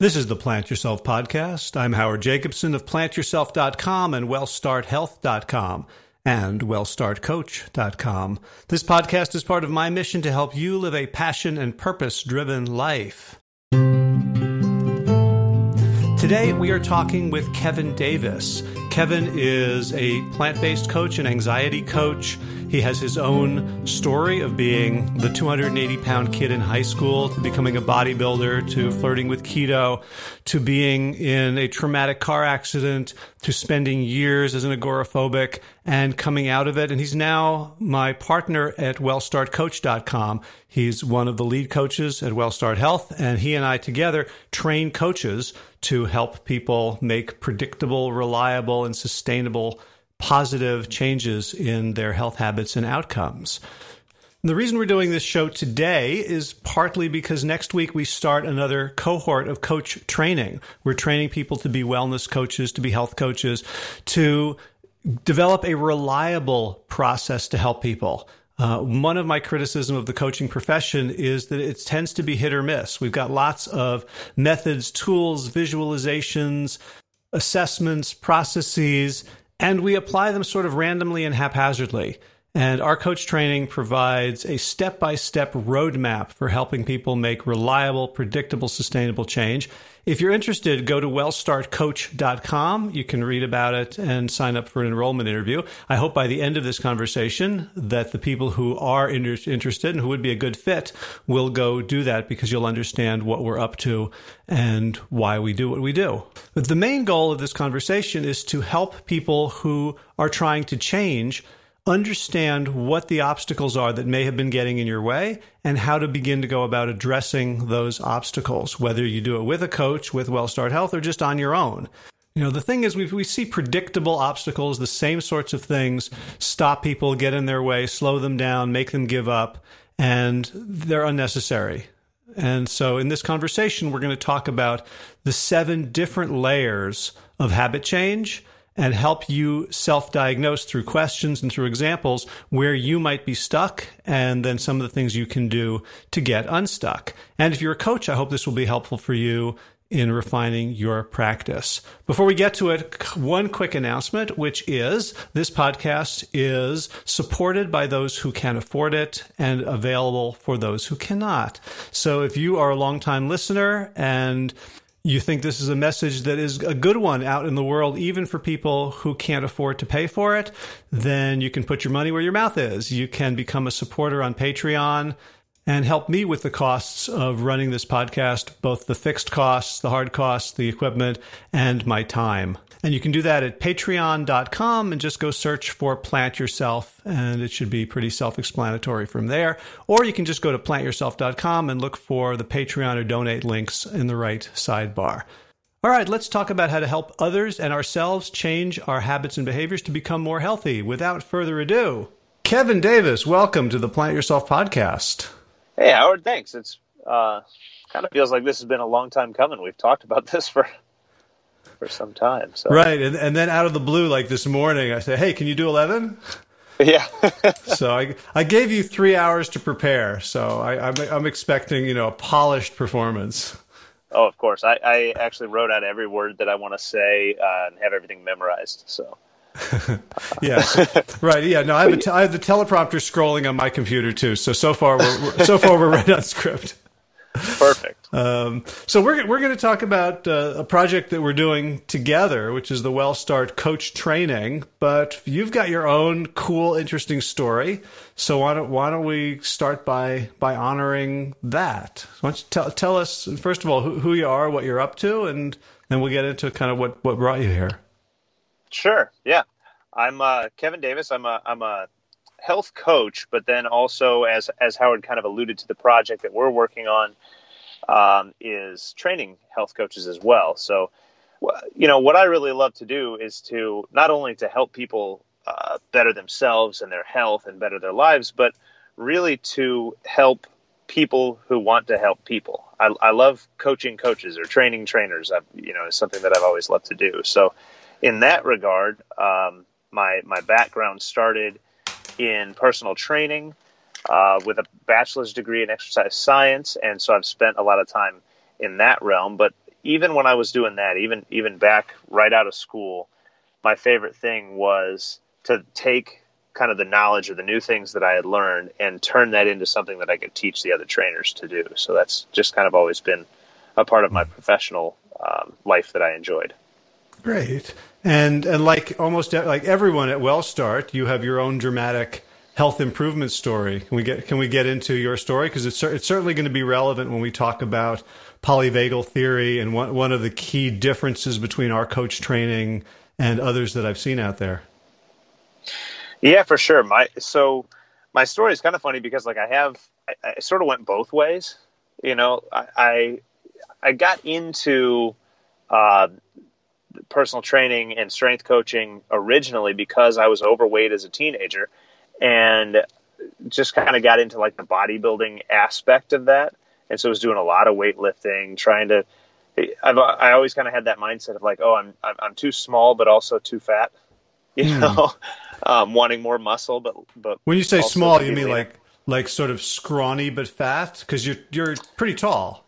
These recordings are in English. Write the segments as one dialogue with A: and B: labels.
A: This is the Plant Yourself podcast. I'm Howard Jacobson of plantyourself.com and wellstarthealth.com and wellstartcoach.com. This podcast is part of my mission to help you live a passion and purpose driven life. Today we are talking with Kevin Davis. Kevin is a plant based coach and anxiety coach. He has his own story of being the 280 pound kid in high school to becoming a bodybuilder to flirting with keto to being in a traumatic car accident to spending years as an agoraphobic and coming out of it. And he's now my partner at wellstartcoach.com. He's one of the lead coaches at WellStart Health, and he and I together train coaches to help people make predictable, reliable, and sustainable positive changes in their health habits and outcomes. The reason we're doing this show today is partly because next week we start another cohort of coach training. We're training people to be wellness coaches, to be health coaches, to develop a reliable process to help people. Uh, one of my criticism of the coaching profession is that it tends to be hit or miss. We've got lots of methods, tools, visualizations, assessments, processes, and we apply them sort of randomly and haphazardly. And our coach training provides a step by step roadmap for helping people make reliable, predictable, sustainable change. If you're interested, go to wellstartcoach.com. You can read about it and sign up for an enrollment interview. I hope by the end of this conversation that the people who are inter- interested and who would be a good fit will go do that because you'll understand what we're up to and why we do what we do. But the main goal of this conversation is to help people who are trying to change understand what the obstacles are that may have been getting in your way and how to begin to go about addressing those obstacles, whether you do it with a coach, with WellStart Health, or just on your own. You know, the thing is, we, we see predictable obstacles, the same sorts of things stop people, get in their way, slow them down, make them give up, and they're unnecessary. And so, in this conversation, we're going to talk about the seven different layers of habit change and help you self diagnose through questions and through examples where you might be stuck and then some of the things you can do to get unstuck. And if you're a coach, I hope this will be helpful for you in refining your practice. Before we get to it, one quick announcement, which is this podcast is supported by those who can afford it and available for those who cannot. So if you are a longtime listener and you think this is a message that is a good one out in the world, even for people who can't afford to pay for it, then you can put your money where your mouth is. You can become a supporter on Patreon and help me with the costs of running this podcast, both the fixed costs, the hard costs, the equipment, and my time. And you can do that at patreon.com and just go search for Plant Yourself, and it should be pretty self explanatory from there. Or you can just go to plantyourself.com and look for the Patreon or donate links in the right sidebar. All right, let's talk about how to help others and ourselves change our habits and behaviors to become more healthy. Without further ado, Kevin Davis, welcome to the Plant Yourself podcast.
B: Hey, Howard, thanks. It's uh, kind of feels like this has been a long time coming. We've talked about this for for some time. So
A: right, and and then out of the blue, like this morning, I said, "Hey, can you do 11?
B: Yeah.
A: so I I gave you three hours to prepare. So I, I'm I'm expecting you know a polished performance.
B: Oh, of course. I, I actually wrote out every word that I want to say uh, and have everything memorized. So.
A: yes, right. Yeah, no, I have, a, I have the teleprompter scrolling on my computer too. So so far, we're so far we're right on script.
B: Perfect.
A: Um, so we're we're going to talk about uh, a project that we're doing together, which is the WellStart Coach Training. But you've got your own cool, interesting story. So why don't why don't we start by by honoring that? Why don't you tell tell us first of all who, who you are, what you're up to, and then we'll get into kind of what what brought you here.
B: Sure. Yeah, I'm uh, Kevin Davis. I'm a I'm a health coach, but then also as as Howard kind of alluded to the project that we're working on um, is training health coaches as well. So, you know, what I really love to do is to not only to help people uh, better themselves and their health and better their lives, but really to help people who want to help people. I, I love coaching coaches or training trainers. I've, you know, is something that I've always loved to do. So, in that regard, um, my my background started in personal training uh, with a bachelor's degree in exercise science, and so I've spent a lot of time in that realm. But even when I was doing that, even even back right out of school, my favorite thing was to take kind of the knowledge of the new things that I had learned and turn that into something that I could teach the other trainers to do. So that's just kind of always been a part of my professional um, life that I enjoyed.
A: Great, and and like almost like everyone at WellStart, you have your own dramatic health improvement story. Can we get can we get into your story because it's it's certainly going to be relevant when we talk about polyvagal theory and one one of the key differences between our coach training and others that I've seen out there.
B: Yeah, for sure. My so my story is kind of funny because like I have I, I sort of went both ways. You know, I I, I got into uh, personal training and strength coaching originally because I was overweight as a teenager and just kind of got into like the bodybuilding aspect of that. And so I was doing a lot of weightlifting, trying to. I've I always kind of had that mindset of like, oh, I'm I'm too small, but also too fat. You mm. know, um, wanting more muscle, but but
A: when you say small, you mean like like sort of scrawny but fat because you're you're pretty tall.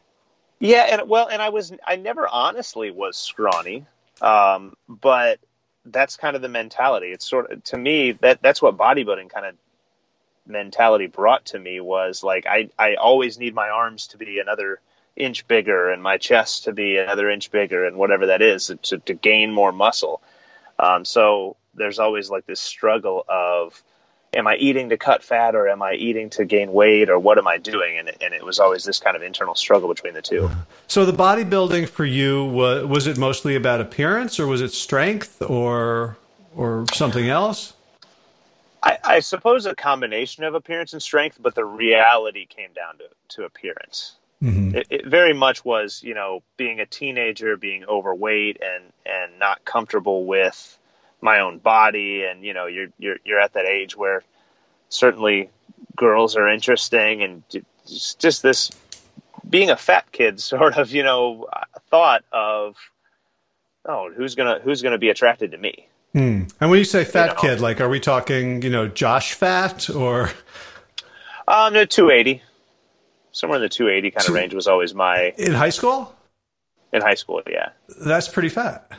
B: Yeah, and well, and I was I never honestly was scrawny, um, but that's kind of the mentality. It's sort of to me that that's what bodybuilding kind of mentality brought to me was like I I always need my arms to be another inch bigger and my chest to be another inch bigger and whatever that is to to gain more muscle. Um, so there's always like this struggle of am I eating to cut fat or am I eating to gain weight or what am I doing? And, and it was always this kind of internal struggle between the two.
A: So the bodybuilding for you was, was it mostly about appearance or was it strength or or something else?
B: I, I suppose a combination of appearance and strength, but the reality came down to, to appearance. Mm-hmm. It, it, very much was, you know, being a teenager, being overweight, and and not comfortable with my own body and you know you're you're you're at that age where certainly girls are interesting and just, just this being a fat kid sort of you know thought of oh who's gonna who's gonna be attracted to me?
A: Hmm. and when you say fat you know, kid like are we talking you know josh fat or?
B: Um no 280 somewhere in the 280 kind of range was always my
A: in high school?
B: In high school yeah.
A: That's pretty fat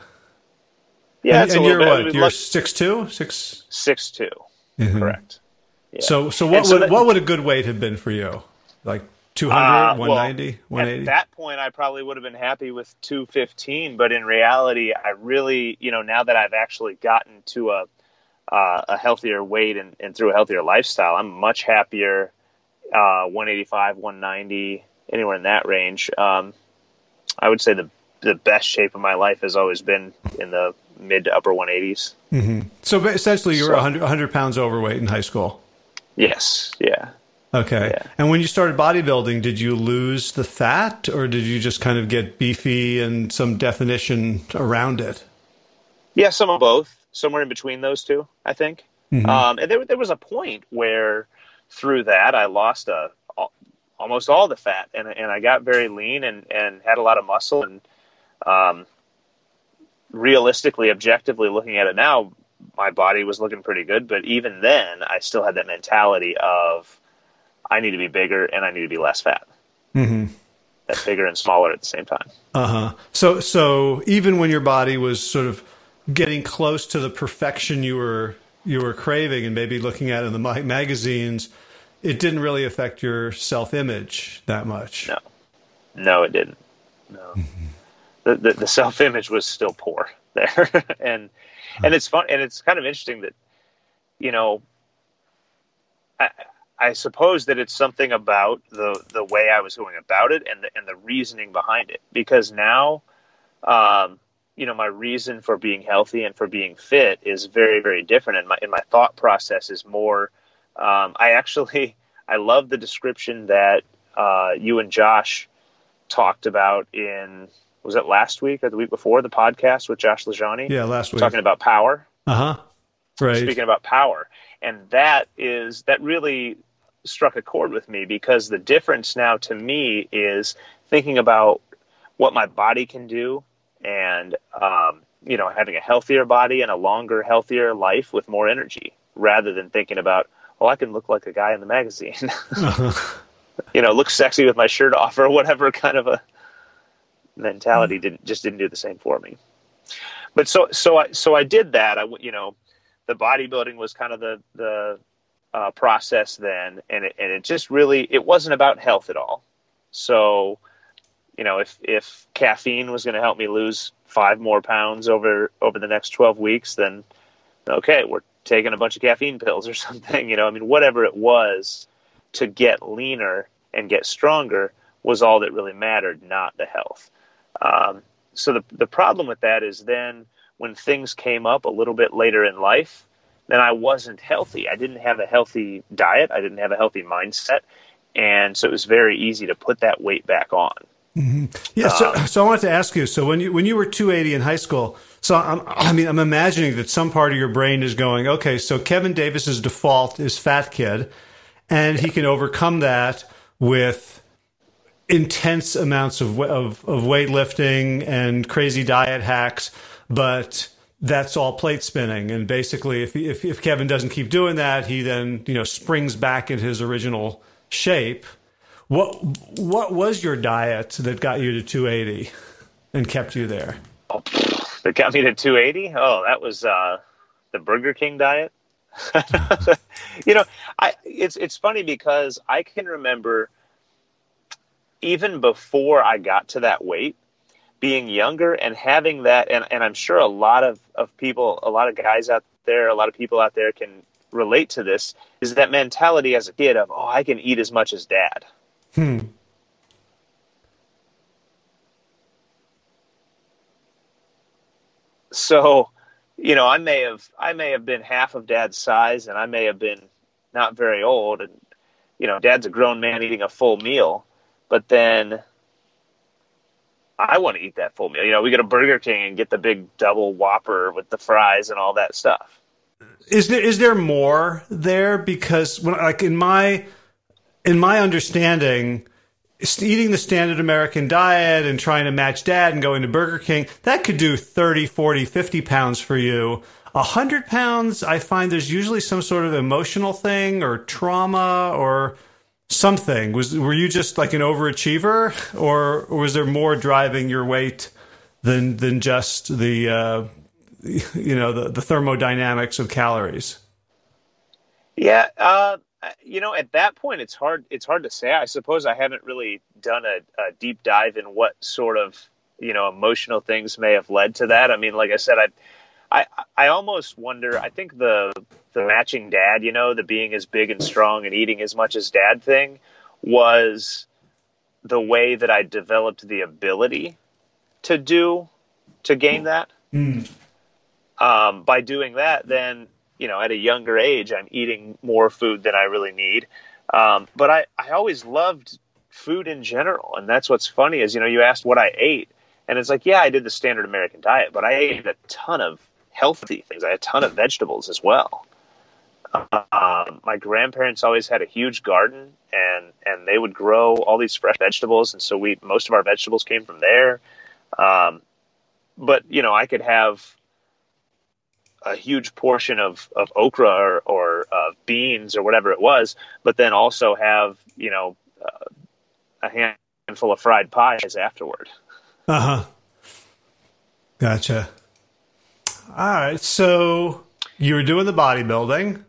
B: yeah,
A: and, and you're what? You're six two, six
B: six two. Mm-hmm. Correct.
A: Yeah. So, so what so would that, what would a good weight have been for you? Like 200, uh, 190, well, 180?
B: At that point, I probably would have been happy with 215. But in reality, I really, you know, now that I've actually gotten to a uh, a healthier weight and, and, through a healthier lifestyle, I'm much happier. Uh, 185, 190, anywhere in that range. Um, I would say the the best shape of my life has always been in the mid to upper 180s.
A: Mm-hmm. So essentially, you were so, 100, 100, pounds overweight in high school.
B: Yes. Yeah.
A: Okay. Yeah. And when you started bodybuilding, did you lose the fat, or did you just kind of get beefy and some definition around it?
B: Yeah, some of both. Somewhere in between those two, I think. Mm-hmm. Um, and there, there was a point where through that I lost a almost all the fat, and and I got very lean and and had a lot of muscle and um, realistically, objectively looking at it now, my body was looking pretty good. But even then, I still had that mentality of I need to be bigger and I need to be less fat. Mm-hmm. That bigger and smaller at the same time.
A: Uh huh. So, so even when your body was sort of getting close to the perfection you were you were craving and maybe looking at in the magazines, it didn't really affect your self image that much.
B: No, no, it didn't. No. Mm-hmm the, the, the self image was still poor there, and and it's fun and it's kind of interesting that you know I, I suppose that it's something about the the way I was going about it and the and the reasoning behind it. Because now um, you know my reason for being healthy and for being fit is very very different and my and my thought process is more um, I actually I love the description that uh, you and Josh talked about in was it last week or the week before the podcast with Josh LaJaunie?
A: Yeah, last week.
B: Talking about power.
A: Uh huh. Right.
B: Speaking about power. And that is, that really struck a chord with me because the difference now to me is thinking about what my body can do and, um, you know, having a healthier body and a longer, healthier life with more energy rather than thinking about, well, I can look like a guy in the magazine. uh-huh. You know, look sexy with my shirt off or whatever kind of a mentality didn't just didn't do the same for me. But so so I so I did that. I you know the bodybuilding was kind of the the uh, process then, and it, and it just really it wasn't about health at all. So, you know, if if caffeine was going to help me lose five more pounds over over the next twelve weeks, then okay, we're taking a bunch of caffeine pills or something. You know, I mean, whatever it was to get leaner and get stronger was all that really mattered, not the health. Um, so the the problem with that is then when things came up a little bit later in life, then I wasn't healthy. I didn't have a healthy diet. I didn't have a healthy mindset, and so it was very easy to put that weight back on.
A: Mm-hmm. Yeah. So, um, so I wanted to ask you. So when you when you were 280 in high school, so I'm, I mean, I'm imagining that some part of your brain is going, okay, so Kevin Davis's default is fat kid, and he can overcome that with intense amounts of of, of weightlifting and crazy diet hacks, but that's all plate spinning. And basically, if, if, if Kevin doesn't keep doing that, he then you know springs back into his original shape. What what was your diet that got you to 280 and kept you there?
B: Oh, that got me to 280. Oh, that was uh, the Burger King diet. you know, I it's it's funny because I can remember even before I got to that weight, being younger and having that and, and i'm sure a lot of, of people a lot of guys out there a lot of people out there can relate to this is that mentality as a kid of oh i can eat as much as dad hmm. so you know i may have i may have been half of dad's size and i may have been not very old and you know dad's a grown man eating a full meal but then I want to eat that full meal. You know, we go to Burger King and get the big double Whopper with the fries and all that stuff.
A: Is there is there more there? Because when like in my in my understanding, eating the standard American diet and trying to match dad and going to Burger King, that could do 30, 40, 50 pounds for you. A hundred pounds, I find there's usually some sort of emotional thing or trauma or something. Was were you just like an overachiever, or, was there more driving your weight than than just the uh, you know the, the thermodynamics of calories?
B: Yeah, uh, you know, at that point, it's hard. It's hard to say. I suppose I haven't really done a, a deep dive in what sort of you know emotional things may have led to that. I mean, like I said, I I I almost wonder. I think the the matching dad, you know, the being as big and strong and eating as much as dad thing was the way that I developed the ability to do to gain that. Mm. Um, by doing that, then you know, at a younger age, I'm eating more food than I really need. Um, but I I always loved food in general, and that's what's funny is you know you asked what I ate, and it's like yeah, I did the standard American diet, but I ate a ton of healthy things. I had a ton of vegetables as well. Um, my grandparents always had a huge garden, and and they would grow all these fresh vegetables, and so we most of our vegetables came from there. Um, but you know, I could have a huge portion of, of okra or, or uh, beans or whatever it was, but then also have you know uh, a handful of fried pies afterward.
A: Uh huh. Gotcha. All right. So you were doing the bodybuilding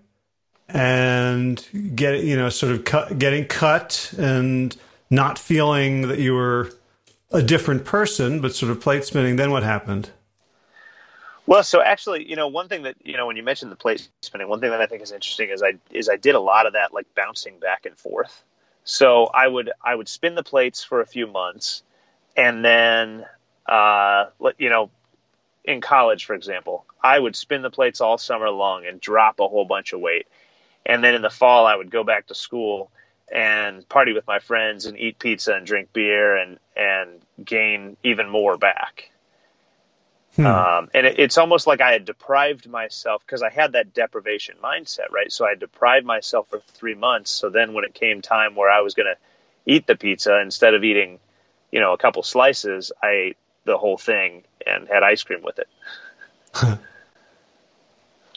A: and get you know sort of cut, getting cut and not feeling that you were a different person, but sort of plate spinning. Then what happened?
B: Well, so actually, you know, one thing that you know when you mentioned the plate spinning, one thing that I think is interesting is I is I did a lot of that like bouncing back and forth. So I would I would spin the plates for a few months, and then uh, you know in college, for example, I would spin the plates all summer long and drop a whole bunch of weight. And then in the fall, I would go back to school and party with my friends and eat pizza and drink beer and, and gain even more back. Hmm. Um, and it, it's almost like I had deprived myself because I had that deprivation mindset, right? So I deprived myself for three months. So then when it came time where I was going to eat the pizza, instead of eating, you know, a couple slices, I ate the whole thing and had ice cream with it.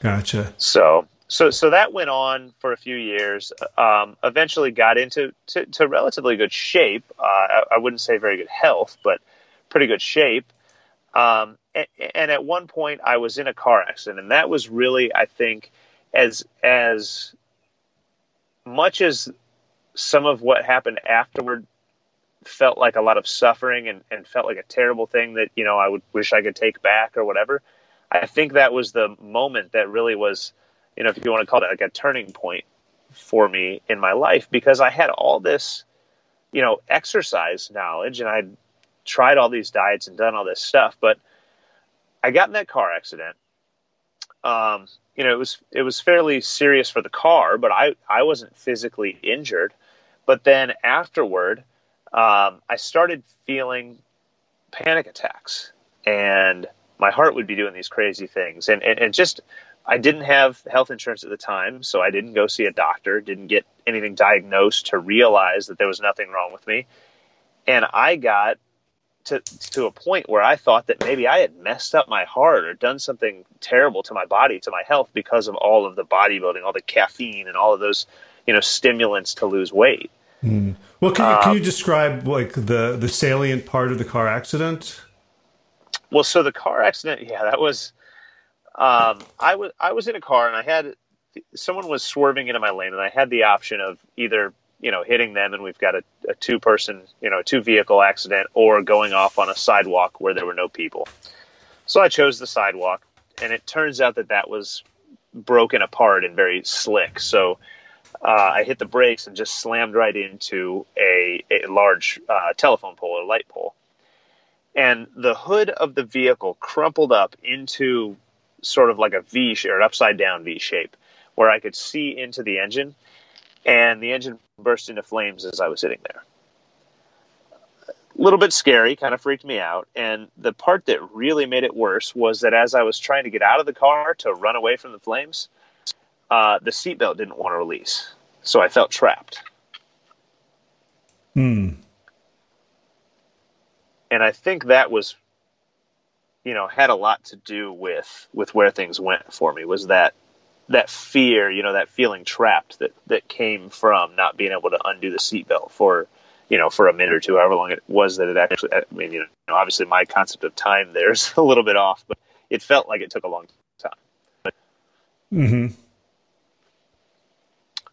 A: gotcha.
B: So so so that went on for a few years. Um, eventually, got into to, to, relatively good shape. Uh, I, I, wouldn't say very good health, but pretty good shape. Um, and, and at one point, I was in a car accident, and that was really, I think, as as much as some of what happened afterward felt like a lot of suffering and, and felt like a terrible thing that you know I would wish I could take back or whatever. I think that was the moment that really was, you know, if you want to call it like a turning point for me in my life because I had all this, you know, exercise knowledge and I'd tried all these diets and done all this stuff, but I got in that car accident. Um, you know, it was it was fairly serious for the car, but I I wasn't physically injured. But then afterward, um, I started feeling panic attacks, and my heart would be doing these crazy things, and and, and just I didn't have health insurance at the time, so I didn't go see a doctor, didn't get anything diagnosed to realize that there was nothing wrong with me. And I got to to a point where I thought that maybe I had messed up my heart or done something terrible to my body, to my health because of all of the bodybuilding, all the caffeine and all of those, you know, stimulants to lose weight.
A: Mm. Well, can you, can you um, describe like the the salient part of the car accident?
B: Well, so the car accident, yeah, that was um, I was I was in a car and I had someone was swerving into my lane and I had the option of either you know hitting them and we've got a, a two person you know two vehicle accident or going off on a sidewalk where there were no people. So I chose the sidewalk and it turns out that that was broken apart and very slick. So uh, I hit the brakes and just slammed right into a, a large uh, telephone pole or light pole. And the hood of the vehicle crumpled up into sort of like a V or an upside down V shape where I could see into the engine, and the engine burst into flames as I was sitting there. A little bit scary, kind of freaked me out. And the part that really made it worse was that as I was trying to get out of the car to run away from the flames, uh, the seatbelt didn't want to release. So I felt trapped.
A: Hmm.
B: And I think that was you know had a lot to do with with where things went for me was that that fear you know that feeling trapped that that came from not being able to undo the seatbelt for you know for a minute or two however long it was that it actually i mean you know obviously my concept of time there's a little bit off but it felt like it took a long time
A: mm-hmm.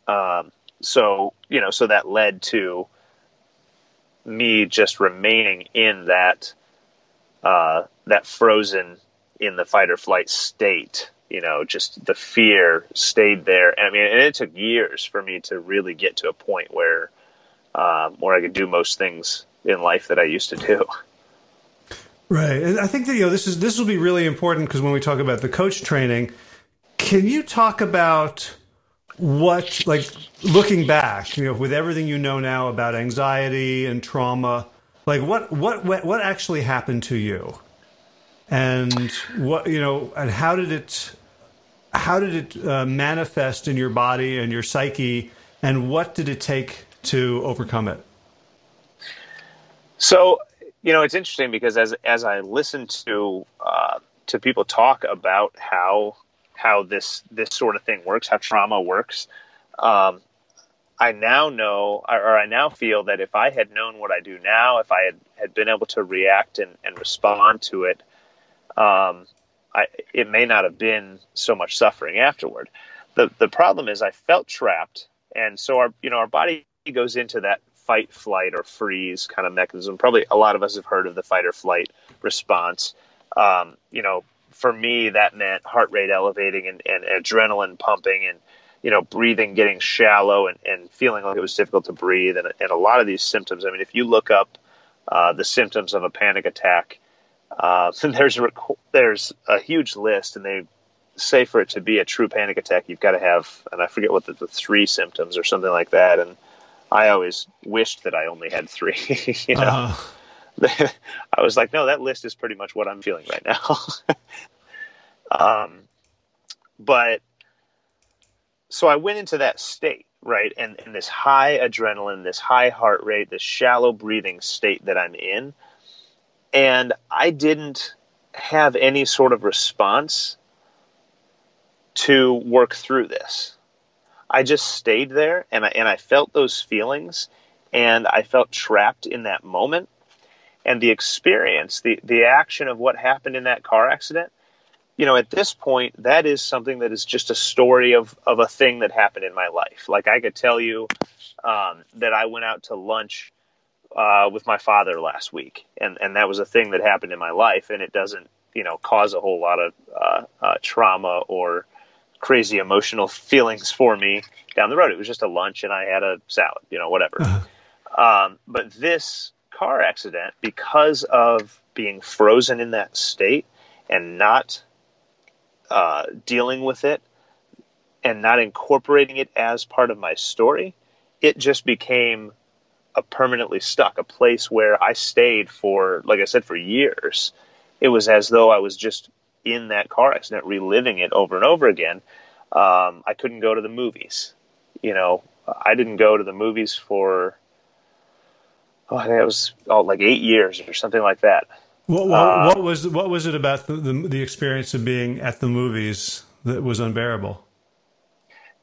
B: Um, so you know so that led to me just remaining in that uh, that frozen in the fight or flight state. You know, just the fear stayed there. I mean, and it took years for me to really get to a point where um, where I could do most things in life that I used to do.
A: Right, and I think that you know this is this will be really important because when we talk about the coach training, can you talk about what like looking back, you know, with everything you know now about anxiety and trauma, like what what what, what actually happened to you? And what you know and how did it how did it uh, manifest in your body and your psyche? And what did it take to overcome it?
B: So you know it's interesting because as as i listen to uh, to people talk about how how this this sort of thing works how trauma works um, I now know, or I now feel that if I had known what I do now, if I had, had been able to react and, and respond to it, um, I, it may not have been so much suffering afterward. The the problem is I felt trapped, and so our you know our body goes into that fight, flight, or freeze kind of mechanism. Probably a lot of us have heard of the fight or flight response. Um, you know, for me, that meant heart rate elevating and, and adrenaline pumping and you know, breathing getting shallow and, and feeling like it was difficult to breathe. And, and a lot of these symptoms, I mean, if you look up uh, the symptoms of a panic attack, uh, there's, a, there's a huge list, and they say for it to be a true panic attack, you've got to have, and I forget what the, the three symptoms or something like that. And I always wished that I only had three, you know. Uh-huh. I was like, no, that list is pretty much what I'm feeling right now. um, but so I went into that state, right? And, and this high adrenaline, this high heart rate, this shallow breathing state that I'm in. And I didn't have any sort of response to work through this. I just stayed there and I, and I felt those feelings and I felt trapped in that moment. And the experience, the the action of what happened in that car accident, you know, at this point, that is something that is just a story of of a thing that happened in my life. Like I could tell you um, that I went out to lunch uh, with my father last week, and and that was a thing that happened in my life, and it doesn't you know cause a whole lot of uh, uh, trauma or crazy emotional feelings for me down the road. It was just a lunch, and I had a salad, you know, whatever. Uh-huh. Um, but this car accident, because of being frozen in that state and not uh, dealing with it and not incorporating it as part of my story, it just became a permanently stuck, a place where I stayed for, like I said, for years. It was as though I was just in that car accident, reliving it over and over again. Um, I couldn't go to the movies. You know, I didn't go to the movies for, oh, I think it was oh, like eight years or something like that.
A: What, what, uh, what was what was it about the, the, the experience of being at the movies that was unbearable?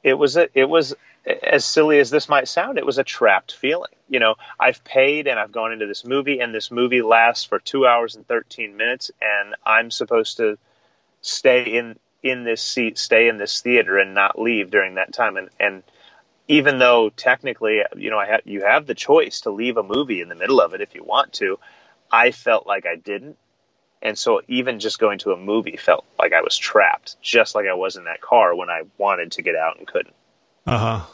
B: It was a, it was as silly as this might sound, it was a trapped feeling. You know, I've paid and I've gone into this movie, and this movie lasts for two hours and 13 minutes, and I'm supposed to stay in in this seat, stay in this theater, and not leave during that time. And and even though technically, you know, I ha- you have the choice to leave a movie in the middle of it if you want to, I felt like I didn't. And so even just going to a movie felt like I was trapped, just like I was in that car when I wanted to get out and couldn't.
A: Uh huh.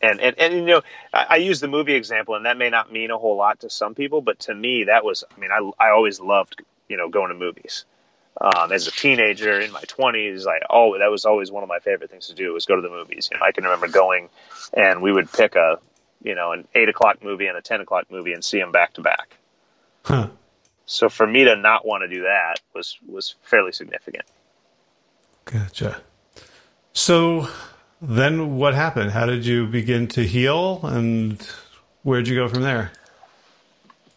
B: And, and and you know, I, I, use the movie example, and that may not mean a whole lot to some people, but to me, that was. I mean, I I always loved you know going to movies. Um, as a teenager in my 20s, I oh that was always one of my favorite things to do was go to the movies. You know, I can remember going, and we would pick a you know an eight o'clock movie and a ten o'clock movie and see them back to back.
A: Huh.
B: So for me to not want to do that was was fairly significant.
A: Gotcha. So then what happened? How did you begin to heal and where'd you go from there?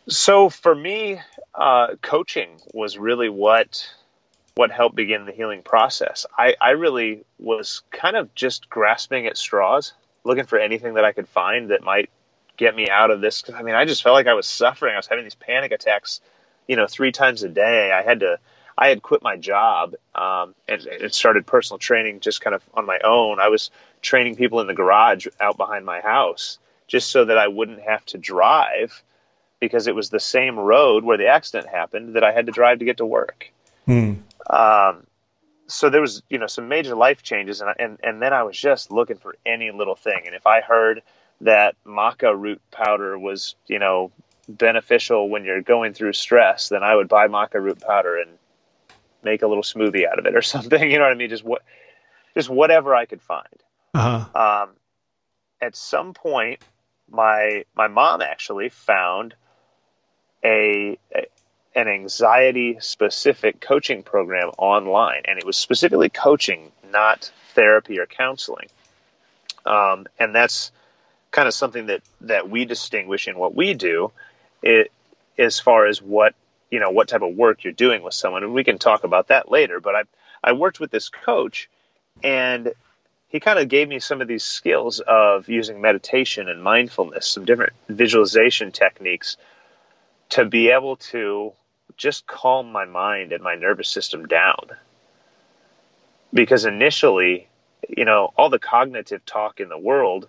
B: So for me, uh, coaching was really what what helped begin the healing process. I, I really was kind of just grasping at straws, looking for anything that I could find that might get me out of this. Cause, I mean, I just felt like I was suffering. I was having these panic attacks, you know, three times a day. I had to I had quit my job um, and, and started personal training just kind of on my own. I was training people in the garage out behind my house just so that I wouldn't have to drive because it was the same road where the accident happened that I had to drive to get to work.
A: Hmm.
B: Um, so there was, you know, some major life changes, and, and and then I was just looking for any little thing. And if I heard that maca root powder was, you know, beneficial when you're going through stress, then I would buy maca root powder and make a little smoothie out of it or something. You know what I mean? Just what, just whatever I could find.
A: Uh-huh.
B: Um, at some point, my my mom actually found a, a an anxiety specific coaching program online, and it was specifically coaching, not therapy or counseling. Um, and that's kind of something that that we distinguish in what we do. It as far as what you know what type of work you're doing with someone, and we can talk about that later. But I I worked with this coach, and he kind of gave me some of these skills of using meditation and mindfulness, some different visualization techniques to be able to just calm my mind and my nervous system down. Because initially, you know, all the cognitive talk in the world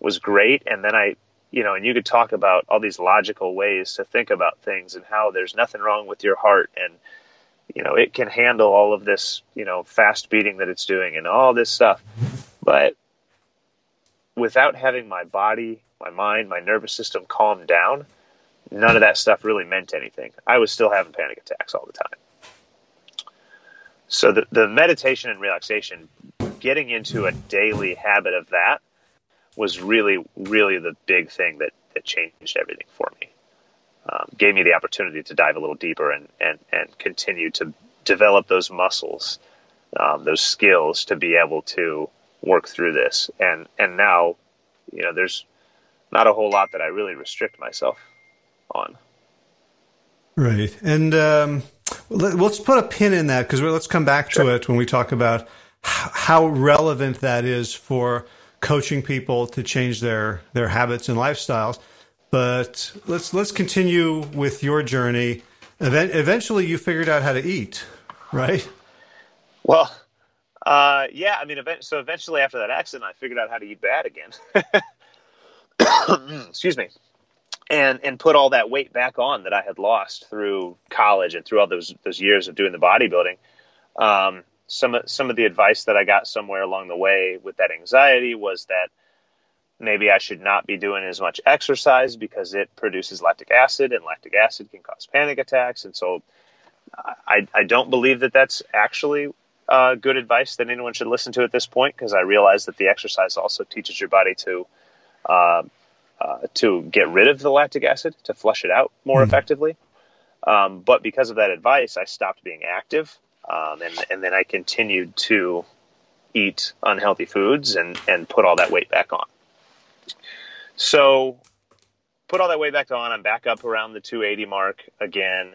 B: was great, and then I you know, and you could talk about all these logical ways to think about things and how there's nothing wrong with your heart and you know, it can handle all of this, you know, fast beating that it's doing and all this stuff. But without having my body, my mind, my nervous system calm down, none of that stuff really meant anything. I was still having panic attacks all the time. So the, the meditation and relaxation, getting into a daily habit of that was really, really the big thing that, that changed everything for me. Um, gave me the opportunity to dive a little deeper and, and, and continue to develop those muscles, um, those skills to be able to work through this. And, and now, you know, there's not a whole lot that I really restrict myself on.
A: Right. And um, let's put a pin in that because let's come back sure. to it when we talk about how relevant that is for coaching people to change their their habits and lifestyles. But let's let's continue with your journey. Event, eventually, you figured out how to eat, right?
B: Well, uh, yeah. I mean, event, so eventually, after that accident, I figured out how to eat bad again. Excuse me, and and put all that weight back on that I had lost through college and through all those those years of doing the bodybuilding. Um, some some of the advice that I got somewhere along the way with that anxiety was that maybe I should not be doing as much exercise because it produces lactic acid, and lactic acid can cause panic attacks. And so, I I don't believe that that's actually uh, good advice that anyone should listen to at this point because I realize that the exercise also teaches your body to. Uh, uh, to get rid of the lactic acid, to flush it out more mm. effectively. Um, but because of that advice, I stopped being active um, and, and then I continued to eat unhealthy foods and, and put all that weight back on. So, put all that weight back on. I'm back up around the 280 mark again.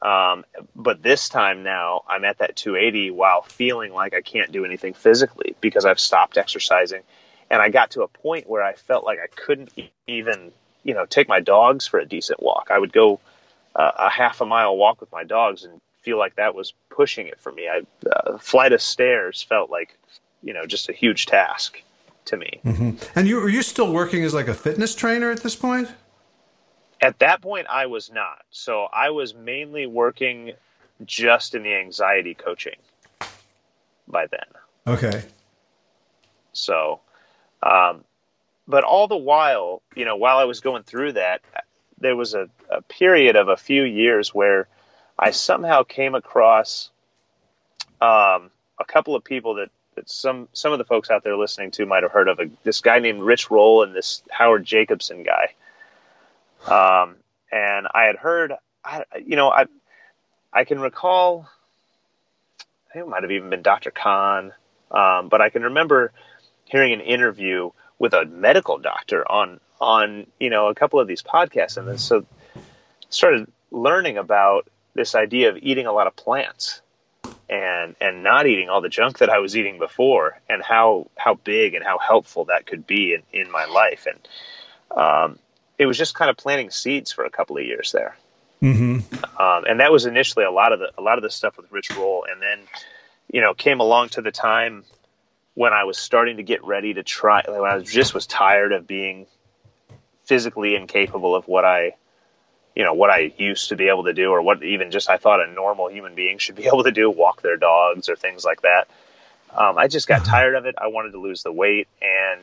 B: Um, but this time now, I'm at that 280 while feeling like I can't do anything physically because I've stopped exercising. And I got to a point where I felt like I couldn't even, you know, take my dogs for a decent walk. I would go uh, a half a mile walk with my dogs and feel like that was pushing it for me. I uh, flight of stairs felt like you know just a huge task to me.
A: Mm-hmm. And you are you still working as like a fitness trainer at this point?
B: At that point, I was not. So I was mainly working just in the anxiety coaching by then.
A: Okay.
B: So, um, but all the while, you know, while I was going through that, there was a, a period of a few years where I somehow came across um, a couple of people that, that some some of the folks out there listening to might have heard of. A, this guy named Rich Roll and this Howard Jacobson guy. Um, and I had heard, I, you know, I I can recall. I think it might have even been Dr. Kahn, um, but I can remember hearing an interview with a medical doctor on on you know a couple of these podcasts, and then so started learning about this idea of eating a lot of plants and and not eating all the junk that I was eating before, and how how big and how helpful that could be in, in my life, and um, it was just kind of planting seeds for a couple of years there.
A: Mm-hmm.
B: Um, and that was initially a lot of the a lot of the stuff with Rich Roll, and then you know came along to the time when I was starting to get ready to try. Like when I was, just was tired of being physically incapable of what I you know what I used to be able to do, or what even just I thought a normal human being should be able to do, walk their dogs or things like that. Um, I just got tired of it. I wanted to lose the weight, and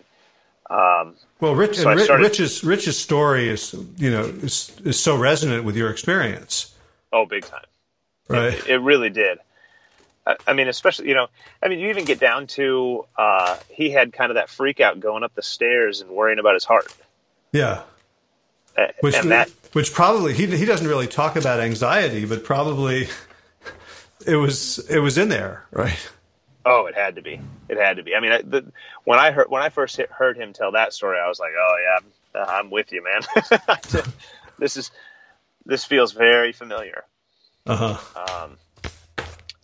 B: um,
A: well, Rich, so started, Rich's Rich's story is you know is, is so resonant with your experience.
B: Oh, big time!
A: Right,
B: it, it really did. I, I, mean, especially you know, I mean, you even get down to uh, he had kind of that freak out going up the stairs and worrying about his heart.
A: Yeah,
B: which, and that
A: which probably he he doesn't really talk about anxiety, but probably it was it was in there, right?
B: Oh, it had to be. It had to be. I mean, the, when I heard when I first heard him tell that story, I was like, "Oh yeah, I'm with you, man. this is this feels very familiar."
A: Uh huh.
B: Um,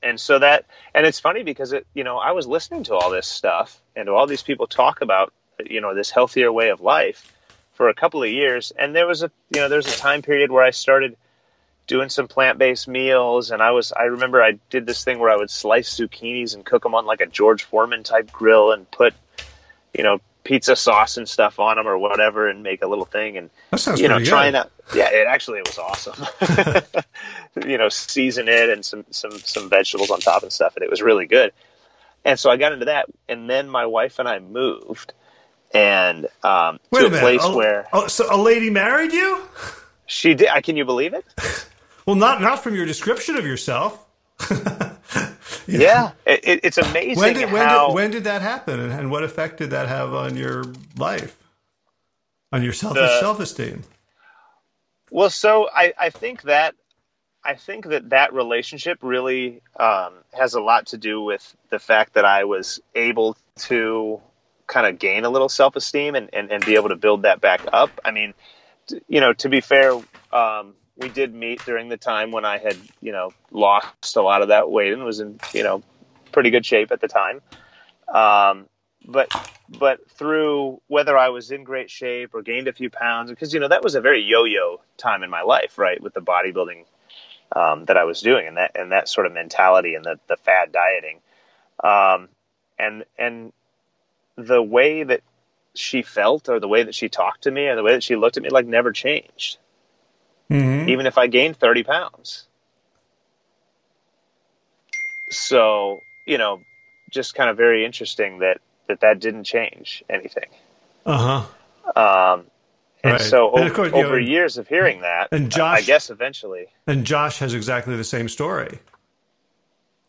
B: and so that, and it's funny because it, you know, I was listening to all this stuff and all these people talk about, you know, this healthier way of life, for a couple of years, and there was a you know there was a time period where I started doing some plant based meals, and I was I remember I did this thing where I would slice zucchinis and cook them on like a George Foreman type grill and put you know pizza sauce and stuff on them or whatever and make a little thing and you know trying out yeah it actually it was awesome you know season it and some some some vegetables on top and stuff and it was really good and so I got into that and then my wife and I moved and um, to a, a place oh, where
A: oh, so a lady married you.
B: She did. Can you believe it?
A: well, not not from your description of yourself.
B: yeah, it, it's amazing.
A: When did,
B: when,
A: did, when did that happen, and what effect did that have on your life, on your self self esteem?
B: Well, so I, I think that I think that that relationship really um, has a lot to do with the fact that I was able to kind of gain a little self esteem and, and, and be able to build that back up. I mean, t- you know, to be fair, um, we did meet during the time when I had, you know, lost a lot of that weight and was in, you know, pretty good shape at the time. Um, but but through whether I was in great shape or gained a few pounds, because you know that was a very yo-yo time in my life, right, with the bodybuilding um, that I was doing, and that and that sort of mentality and the the fad dieting, um, and and the way that she felt or the way that she talked to me or the way that she looked at me like never changed, mm-hmm. even if I gained thirty pounds. So you know, just kind of very interesting that that that didn't change anything.
A: Uh
B: huh. Um, and right. so and course, over know, years of hearing that, and Josh, I guess eventually,
A: and Josh has exactly the same story.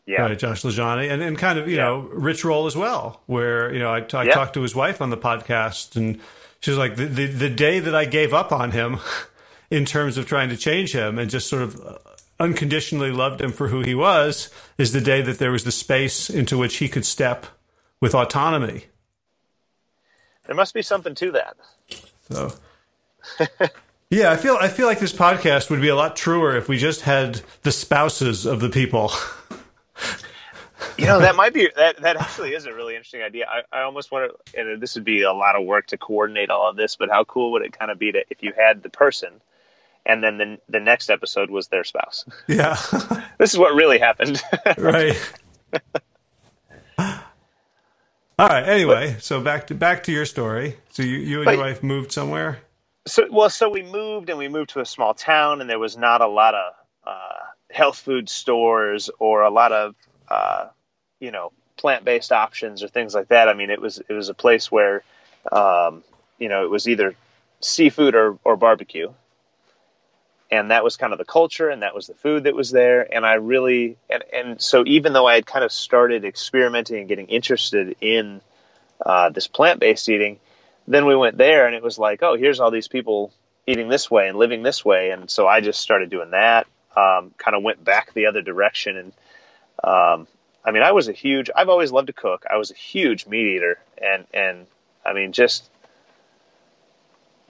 B: Yeah,
A: right, Josh LaJaunie, and and kind of you yeah. know Rich Roll as well, where you know I, I yeah. talked to his wife on the podcast, and she was like the, the the day that I gave up on him in terms of trying to change him, and just sort of unconditionally loved him for who he was, is the day that there was the space into which he could step with autonomy.
B: There must be something to that.
A: So, yeah, I feel I feel like this podcast would be a lot truer if we just had the spouses of the people.
B: you know, that might be that. That actually is a really interesting idea. I, I almost want to, and this would be a lot of work to coordinate all of this. But how cool would it kind of be to if you had the person, and then the the next episode was their spouse?
A: Yeah,
B: this is what really happened.
A: right. All right. Anyway, but, so back to back to your story. So you, you and but, your wife moved somewhere.
B: So well, so we moved and we moved to a small town, and there was not a lot of uh, health food stores or a lot of uh, you know plant based options or things like that. I mean, it was it was a place where um, you know it was either seafood or, or barbecue and that was kind of the culture and that was the food that was there. And i really and, and so even though i had kind of started experimenting and getting interested in uh, this plant-based eating then we went there and it was like oh here's all these people eating this way and living this way. And so i just started doing that um, kind of went back the other direction. And um, i mean i was a huge i've always loved to cook. I was a huge meat eater. And and i mean just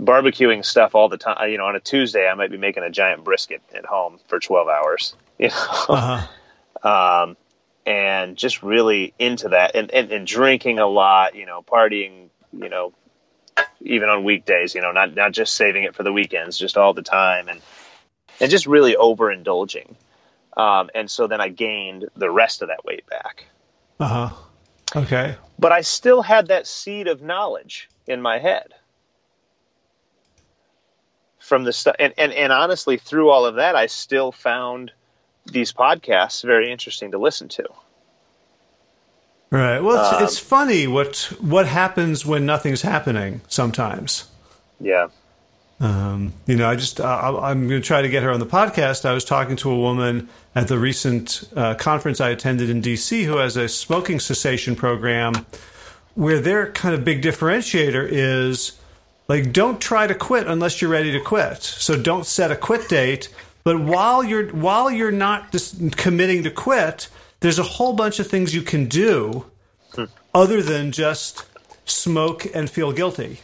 B: barbecuing stuff all the time. You know, on a Tuesday, I might be making a giant brisket at home for 12 hours, you know, uh-huh. um, and just really into that and, and, and, drinking a lot, you know, partying, you know, even on weekdays, you know, not, not just saving it for the weekends, just all the time and, and just really overindulging. Um, and so then I gained the rest of that weight back.
A: Uh huh. Okay.
B: But I still had that seed of knowledge in my head from the stuff and, and and honestly through all of that i still found these podcasts very interesting to listen to.
A: Right. Well it's, um, it's funny what what happens when nothing's happening sometimes.
B: Yeah.
A: Um, you know i just I, am going to try to get her on the podcast. I was talking to a woman at the recent uh, conference i attended in dc who has a smoking cessation program where their kind of big differentiator is like, don't try to quit unless you're ready to quit. So don't set a quit date. But while you're while you're not committing to quit, there's a whole bunch of things you can do hmm. other than just smoke and feel guilty.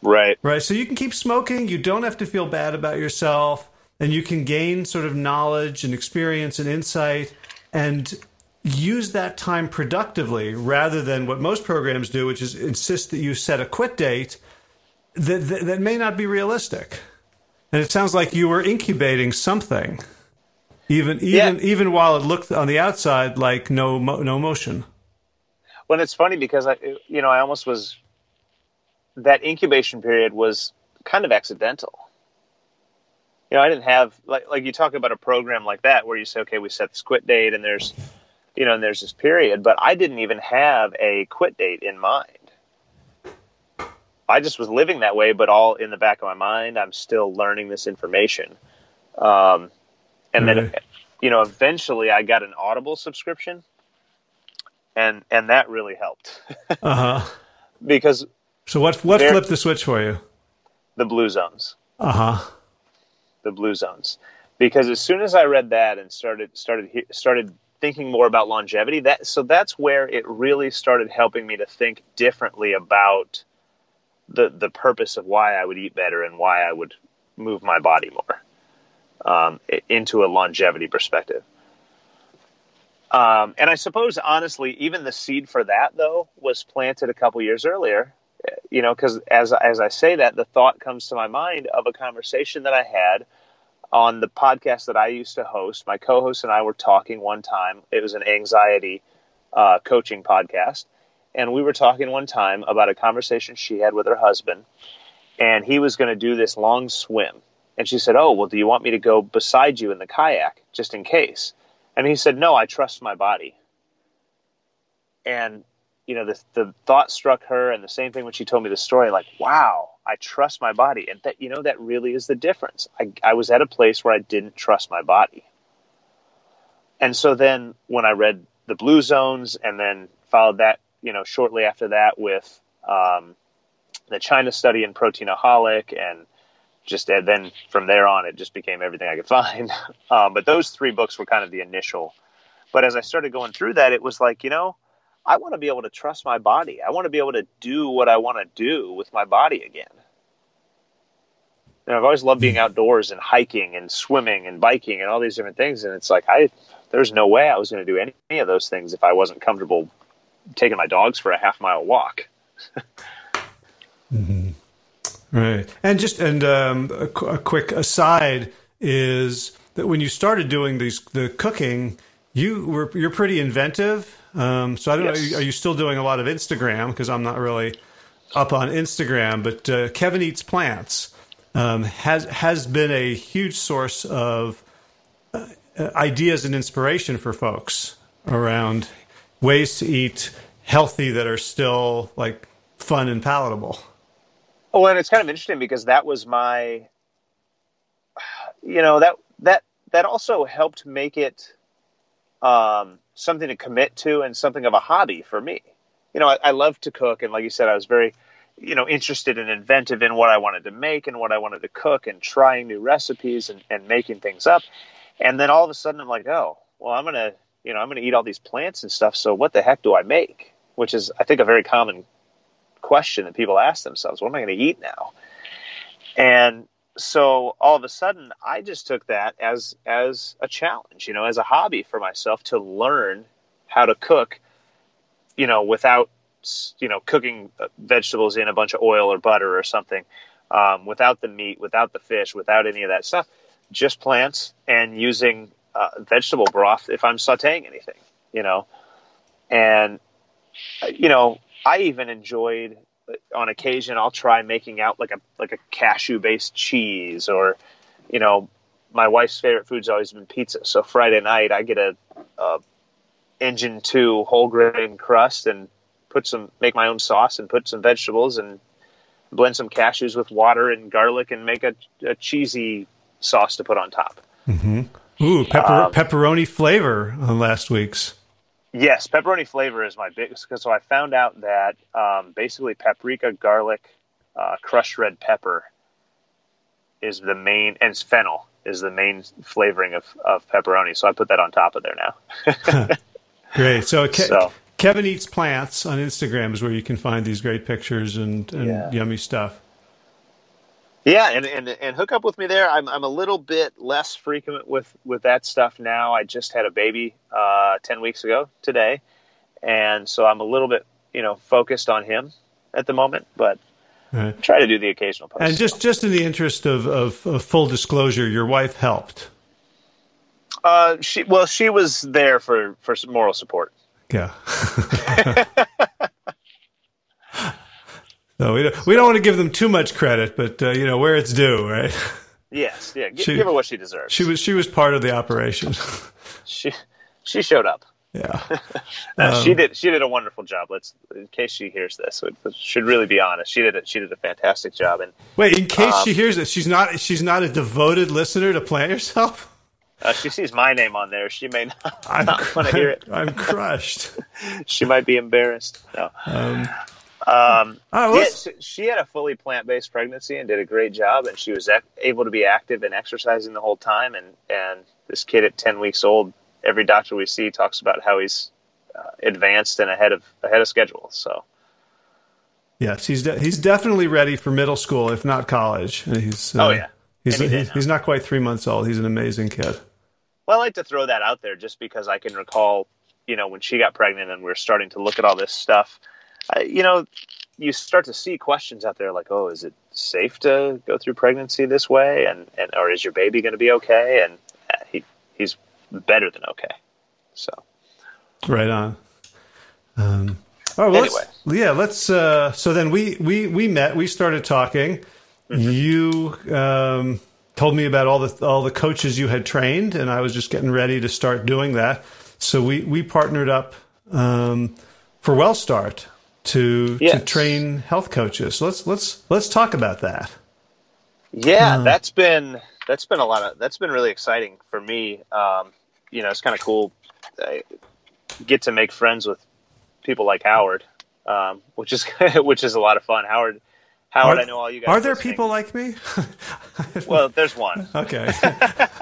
B: Right.
A: Right. So you can keep smoking. You don't have to feel bad about yourself, and you can gain sort of knowledge and experience and insight, and use that time productively rather than what most programs do, which is insist that you set a quit date that, that, that may not be realistic. And it sounds like you were incubating something, even even yeah. even while it looked on the outside like no no motion.
B: Well, it's funny because I, you know, I almost was. That incubation period was kind of accidental. You know, I didn't have like like you talk about a program like that where you say, okay, we set this quit date, and there's, you know, and there's this period, but I didn't even have a quit date in mind. I just was living that way, but all in the back of my mind, I'm still learning this information. Um, and then, you know, eventually I got an Audible subscription, and and that really helped.
A: uh huh.
B: Because
A: so what what flipped the switch for you?
B: The blue zones.
A: Uh huh.
B: The blue zones. Because as soon as I read that and started started started thinking more about longevity, that so that's where it really started helping me to think differently about the the purpose of why I would eat better and why I would move my body more um, into a longevity perspective. Um, and I suppose, honestly, even the seed for that though was planted a couple years earlier. You know, because as as I say that, the thought comes to my mind of a conversation that I had on the podcast that I used to host. My co-host and I were talking one time. It was an anxiety uh, coaching podcast, and we were talking one time about a conversation she had with her husband, and he was going to do this long swim, and she said, "Oh, well, do you want me to go beside you in the kayak just in case?" And he said, "No, I trust my body." And you know, the the thought struck her, and the same thing when she told me the story. Like, wow, I trust my body, and that you know that really is the difference. I I was at a place where I didn't trust my body, and so then when I read the Blue Zones, and then followed that, you know, shortly after that with um, the China study in Proteinaholic, and just and then from there on, it just became everything I could find. Um, but those three books were kind of the initial. But as I started going through that, it was like, you know, I want to be able to trust my body. I want to be able to do what I want to do with my body again. You know, I've always loved being outdoors and hiking and swimming and biking and all these different things. And it's like, I, there's no way I was going to do any, any of those things if I wasn't comfortable taking my dogs for a half mile walk.
A: mm-hmm. Right. And just, and um, a, a quick aside is that when you started doing these, the cooking, you were, you're pretty inventive um, so I don't yes. know. Are you, are you, still doing a lot of Instagram? Because I'm not really up on Instagram. But uh, Kevin eats plants um, has has been a huge source of uh, ideas and inspiration for folks around ways to eat healthy that are still like fun and palatable.
B: Oh, and it's kind of interesting because that was my, you know, that that that also helped make it um, something to commit to and something of a hobby for me. You know, I, I love to cook, and like you said, I was very, you know, interested and inventive in what I wanted to make and what I wanted to cook and trying new recipes and, and making things up. And then all of a sudden, I'm like, oh, well, I'm gonna, you know, I'm gonna eat all these plants and stuff. So what the heck do I make? Which is, I think, a very common question that people ask themselves: What am I going to eat now? And so all of a sudden i just took that as as a challenge you know as a hobby for myself to learn how to cook you know without you know cooking vegetables in a bunch of oil or butter or something um, without the meat without the fish without any of that stuff just plants and using uh, vegetable broth if i'm sauteing anything you know and you know i even enjoyed on occasion I'll try making out like a like a cashew based cheese or you know my wife's favorite food's always been pizza. So Friday night I get a, a engine 2 whole grain crust and put some make my own sauce and put some vegetables and blend some cashews with water and garlic and make a, a cheesy sauce to put on top.
A: Mm-hmm. Ooh, pepper, um, pepperoni flavor on last week's.
B: Yes, pepperoni flavor is my biggest. So I found out that um, basically paprika, garlic, uh, crushed red pepper is the main, and fennel is the main flavoring of, of pepperoni. So I put that on top of there now.
A: great. So, Ke- so, Kevin Eats Plants on Instagram is where you can find these great pictures and, and yeah. yummy stuff.
B: Yeah, and, and and hook up with me there. I'm I'm a little bit less frequent with with that stuff now. I just had a baby uh, ten weeks ago today, and so I'm a little bit you know focused on him at the moment. But right. try to do the occasional post.
A: And just just in the interest of, of, of full disclosure, your wife helped.
B: Uh, she well, she was there for for moral support.
A: Yeah. So we don't, we don't want to give them too much credit, but uh, you know where it's due, right?
B: Yes, yeah. G- she, give her what she deserves.
A: She was she was part of the operation.
B: she she showed up.
A: Yeah,
B: um, she did. She did a wonderful job. Let's, in case she hears this, we should really be honest. She did. A, she did a fantastic job. And
A: wait, in case um, she hears this, she's not. She's not a devoted listener to Plant Yourself.
B: Uh, she sees my name on there. She may not, not want to hear it.
A: I'm crushed.
B: she might be embarrassed. No. Um, um, oh, yeah, she had a fully plant based pregnancy and did a great job, and she was able to be active and exercising the whole time. And and this kid at ten weeks old, every doctor we see talks about how he's uh, advanced and ahead of ahead of schedule. So.
A: Yes, he's de- he's definitely ready for middle school, if not college. He's
B: uh, oh yeah,
A: he's he's, he's not quite three months old. He's an amazing kid.
B: Well, I like to throw that out there just because I can recall you know, when she got pregnant and we are starting to look at all this stuff, I, you know, you start to see questions out there like, oh, is it safe to go through pregnancy this way, and and or is your baby going to be okay? And uh, he he's better than okay. So,
A: right on. Um, oh, well, anyway, let's, yeah, let's. Uh, so then we we we met. We started talking. Mm-hmm. You um, told me about all the all the coaches you had trained, and I was just getting ready to start doing that. So we we partnered up um, for WellStart to yes. to train health coaches. Let's let's let's talk about that.
B: Yeah, uh, that's been that's been a lot of that's been really exciting for me. Um, you know, it's kind of cool. I get to make friends with people like Howard, um, which is which is a lot of fun. Howard, Howard, are, I know all you guys.
A: Are there listening. people like me?
B: well, there's one.
A: Okay. that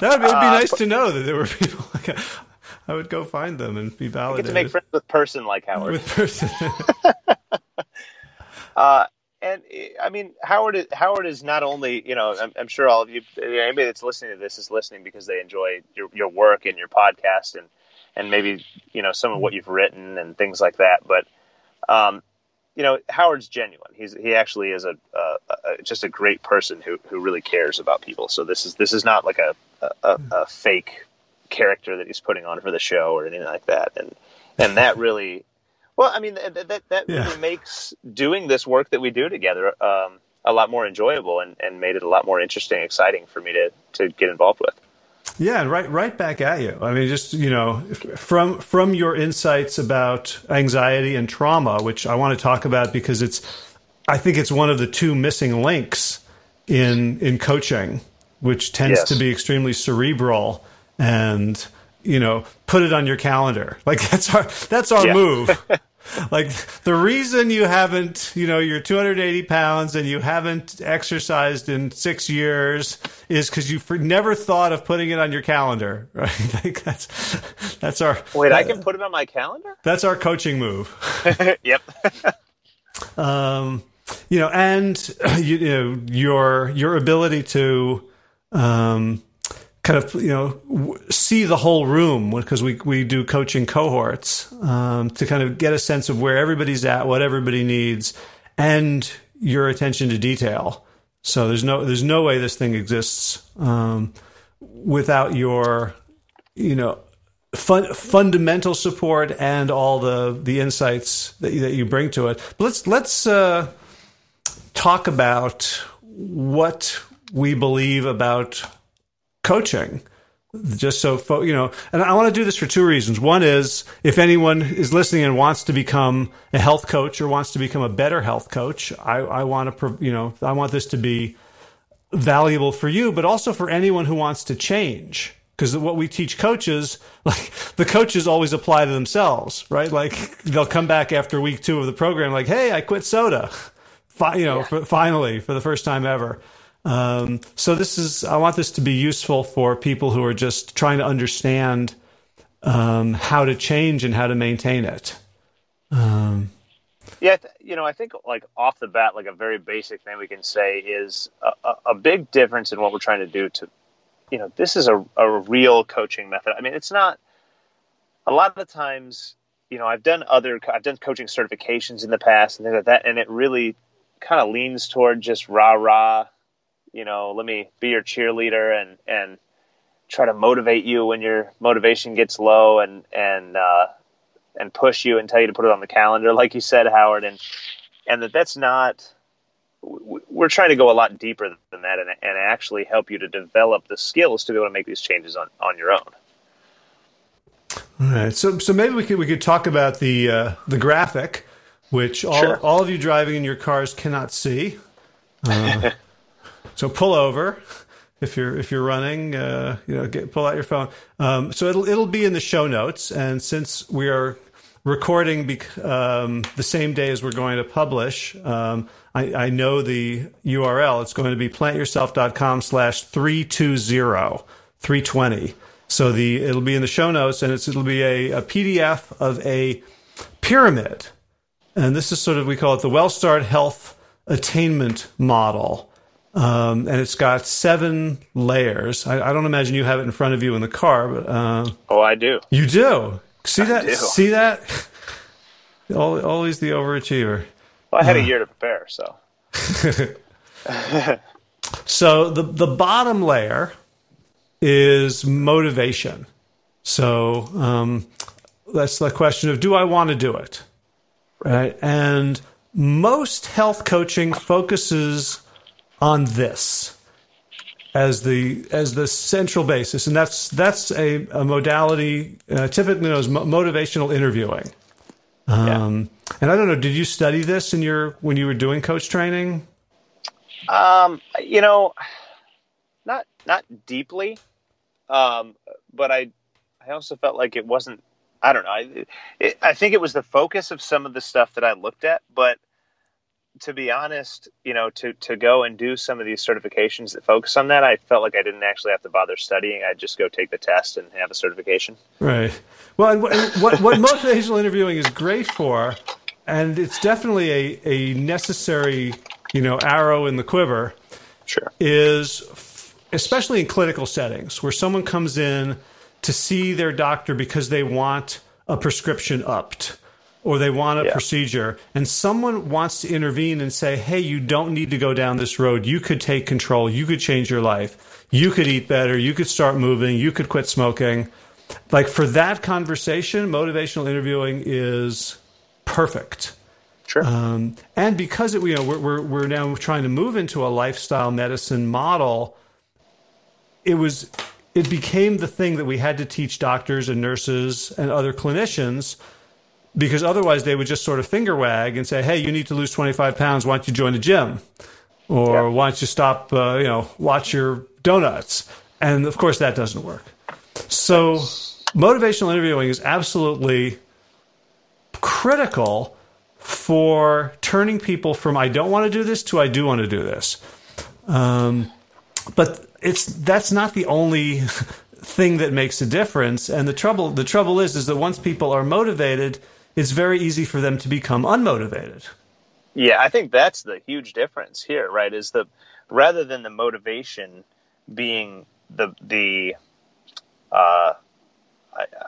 A: would be, uh, nice to know that there were people like. I would go find them and be validated.
B: get to make friends with person like Howard.
A: With person.
B: uh, and I mean, Howard. Is, Howard is not only you know. I'm, I'm, sure all of you, anybody that's listening to this, is listening because they enjoy your your work and your podcast, and and maybe you know some of what you've written and things like that. But um, you know, Howard's genuine. He's he actually is a, a, a, just a great person who who really cares about people. So this is this is not like a a, a fake character that he's putting on for the show or anything like that. And and that really, well, I mean, that that, that yeah. really makes doing this work that we do together um, a lot more enjoyable and, and made it a lot more interesting, exciting for me to to get involved with.
A: Yeah, and right right back at you. I mean, just you know, from from your insights about anxiety and trauma, which I want to talk about because it's, I think it's one of the two missing links in in coaching, which tends yes. to be extremely cerebral and you know put it on your calendar. Like that's our that's our yeah. move. Like the reason you haven't you know you're 280 pounds and you haven't exercised in six years is because you never thought of putting it on your calendar right? Like that's that's our
B: wait i can put it on my calendar?
A: that's our coaching move.
B: Yep.
A: Um you know and you, you know your your ability to um kind of you know see the whole room because we we do coaching cohorts um, to kind of get a sense of where everybody's at, what everybody needs, and your attention to detail. So there's no there's no way this thing exists um, without your you know fun, fundamental support and all the the insights that you, that you bring to it. But let's let's uh, talk about what we believe about coaching. Just so you know and i want to do this for two reasons. One is if anyone is listening and wants to become a health coach or wants to become a better health coach i, I want to you know i want this to be valuable for you but also for anyone who wants to change. Because what we teach coaches like the coaches always apply to themselves right? Like they'll come back after week two of the program like hey i quit soda. You know yeah. for, finally for the first time ever um, so this is I want this to be useful for people who are just trying to understand um, how to change and how to maintain it. Um,
B: yeah, you know, I think like off the bat, like a very basic thing we can say is a, a, big difference in what we're trying to do to, you know, this is a, a real coaching method. I mean, it's not a lot of the times, you know, I've done other, I've done coaching certifications in the past and things like that, and it really kind of leans toward just rah rah you know, let me be your cheerleader and and try to motivate you when your motivation gets low and and uh, and push you and tell you to put it on the calendar, like you said, Howard, and and that that's not. We're trying to go a lot deeper than that, and, and actually help you to develop the skills to be able to make these changes on, on your own.
A: All right, so so maybe we could we could talk about the uh, the graphic, which all sure. all of you driving in your cars cannot see. Uh, So pull over if you're if you're running. Uh, you know, get, pull out your phone. Um, so it'll it'll be in the show notes. And since we are recording um, the same day as we're going to publish, um, I, I, know the URL. It's going to be plantyourself.com slash 320, 320. So the it'll be in the show notes, and it's it'll be a, a PDF of a pyramid. And this is sort of we call it the WellStart Health Attainment Model. Um, and it's got seven layers. I, I, don't imagine you have it in front of you in the car, but uh,
B: oh, I do.
A: You do. See that?
B: do.
A: See that? Always the overachiever.
B: Well, I had a year to prepare, so.
A: so the the bottom layer is motivation. So um, that's the question of do I want to do it, right? And most health coaching focuses on this as the as the central basis, and that's that's a, a modality uh, typically known as mo- motivational interviewing. Um, yeah. And I don't know, did you study this in your when you were doing coach training?
B: Um, you know, not not deeply, um, but I I also felt like it wasn't. I don't know. I, it, I think it was the focus of some of the stuff that I looked at, but to be honest, you know, to to go and do some of these certifications that focus on that, I felt like I didn't actually have to bother studying. I'd just go take the test and have a certification.
A: Right. Well, and what what motivational interviewing is great for, and it's definitely a a necessary, you know, arrow in the quiver.
B: Sure.
A: Is especially in clinical settings where someone comes in to see their doctor because they want a prescription upped or they want a yeah. procedure and someone wants to intervene and say, Hey, you don't need to go down this road. You could take control. You could change your life. You could eat better. You could start moving. You could quit smoking. Like for that conversation, motivational interviewing is perfect.
B: Sure.
A: Um, and because it, you know, we're, we're, we're now trying to move into a lifestyle medicine model, it was, it became the thing that we had to teach doctors and nurses and other clinicians because otherwise they would just sort of finger wag and say, "Hey, you need to lose 25 pounds. Why don't you join the gym?" Or yeah. "Why don't you stop? Uh, you know, watch your donuts?" And of course, that doesn't work. So, motivational interviewing is absolutely critical for turning people from "I don't want to do this" to "I do want to do this." Um, but it's that's not the only thing that makes a difference. And the trouble the trouble is is that once people are motivated it's very easy for them to become unmotivated.
B: Yeah, I think that's the huge difference here, right? Is the rather than the motivation being the the uh,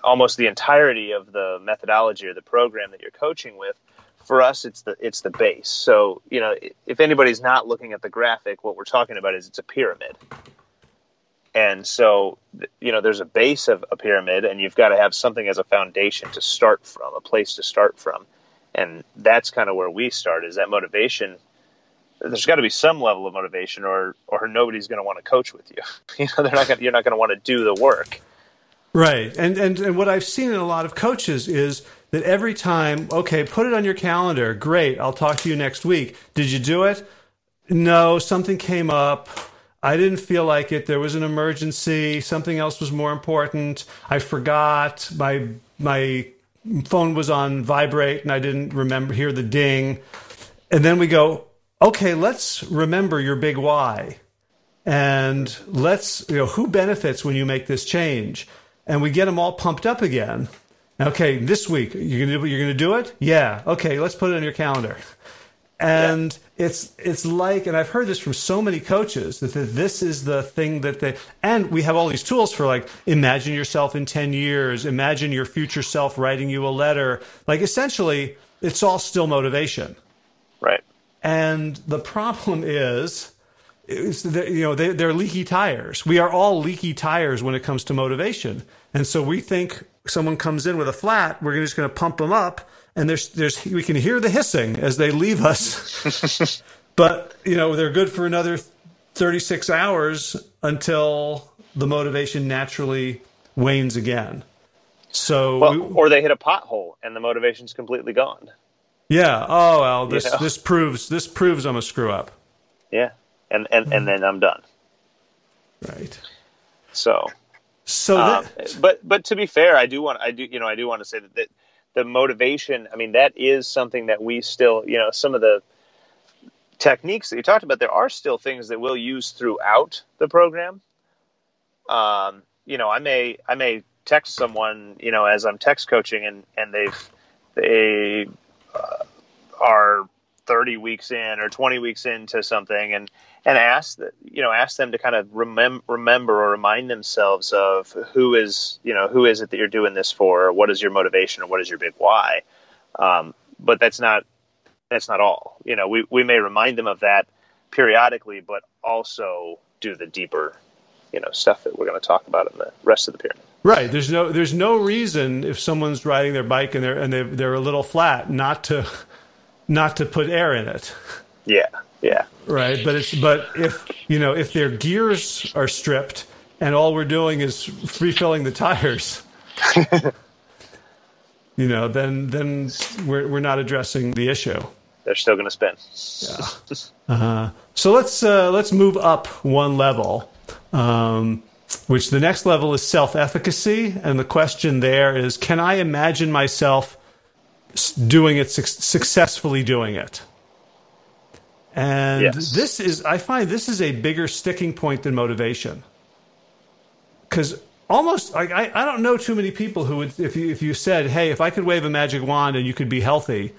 B: almost the entirety of the methodology or the program that you're coaching with. For us, it's the it's the base. So you know, if anybody's not looking at the graphic, what we're talking about is it's a pyramid, and so, you know, there's a base of a pyramid, and you've got to have something as a foundation to start from, a place to start from. And that's kind of where we start is that motivation. There's got to be some level of motivation, or or nobody's going to want to coach with you. You know, they're not gonna, you're not going to want to do the work.
A: Right, and and and what I've seen in a lot of coaches is that every time, okay, put it on your calendar. Great, I'll talk to you next week. Did you do it? No, something came up I didn't feel like it. There was an emergency. Something else was more important. I forgot. My my phone was on vibrate and I didn't remember hear the ding. And then we go, okay, let's remember your big why. And let's, you know, who benefits when you make this change? And we get them all pumped up again. Okay, this week you're gonna you're gonna do it. Yeah. Okay, let's put it on your calendar and yeah. it's it's like and i've heard this from so many coaches that, that this is the thing that they and we have all these tools for like imagine yourself in 10 years imagine your future self writing you a letter. Like essentially it's all still motivation.
B: Right.
A: And the problem is is that, you know they, they're leaky tires. We are all leaky tires when it comes to motivation. And so we think someone comes in with a flat we're just going to pump them up and there's there's we can hear the hissing as they leave us. but you know they're good for another 36 hours until the motivation naturally wanes again. So
B: well, we, or they hit a pothole and the motivation's completely gone.
A: Yeah. Oh well, this you know? this proves this proves I'm a screw up.
B: Yeah, and and and then I'm done.
A: Right.
B: So.
A: So, um,
B: that, but but to be fair, I do want I do you know I do want to say that, that the motivation, I mean, that is something that we still, you know, some of the techniques that you talked about, there are still things that we'll use throughout the program. Um, you know, I may, I may text someone, you know, as I'm text coaching and, and they've, they uh, are 30 weeks in or 20 weeks into something and, and ask that you know ask them to kind of remem- remember or remind themselves of who is you know who is it that you're doing this for? Or what is your motivation or what is your big why? Um, but that's not that's not all. You know we, we may remind them of that periodically but also do the deeper you know stuff that we're going to talk about in the rest of the pyramid.
A: Right. There's no there's no reason if someone's riding their bike and they're and they're a little flat not to not to put air in it.
B: Yeah yeah.
A: Right, but it's but if you know if their gears are stripped and all we're doing is refilling the tires, you know, then then we're we're not addressing the issue.
B: They're still going to spin.
A: Yeah. Uh, so let's uh, let's move up one level. Um, which the next level is self efficacy. And the question there is can I imagine myself doing it, successfully doing it? And yes. this is, I find this is a bigger sticking point than motivation. Because almost, like, I, I don't know too many people who would, if you, if you said, hey, if I could wave a magic wand and you could be healthy,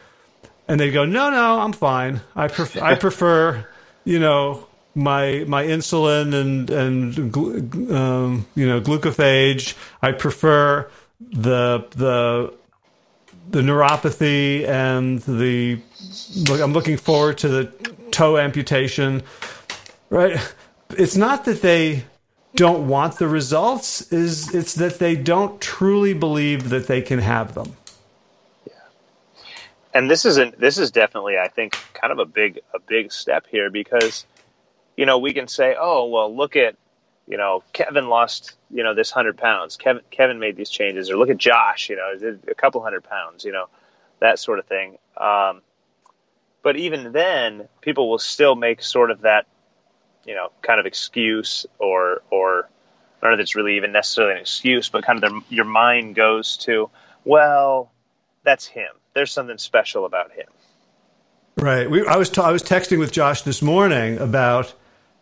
A: and they'd go, no, no, I'm fine. I, pref- I prefer, you know, my my insulin and and um, you know glucophage. I prefer the the the neuropathy and the look. I'm looking forward to the toe amputation, right? It's not that they don't want the results, is it's that they don't truly believe that they can have them.
B: Yeah. And this isn't this is definitely I think kind of a big a big step here because you know, we can say, "Oh, well, look at you know, Kevin lost, you know, this hundred pounds. Kevin Kevin made these changes, or look at Josh, you know, a couple hundred pounds, you know, that sort of thing. Um, but even then, people will still make sort of that, you know, kind of excuse or or I don't know if it's really even necessarily an excuse, but kind of their, your mind goes to, well, that's him. There's something special about him.
A: Right. We, I was t- I was texting with Josh this morning about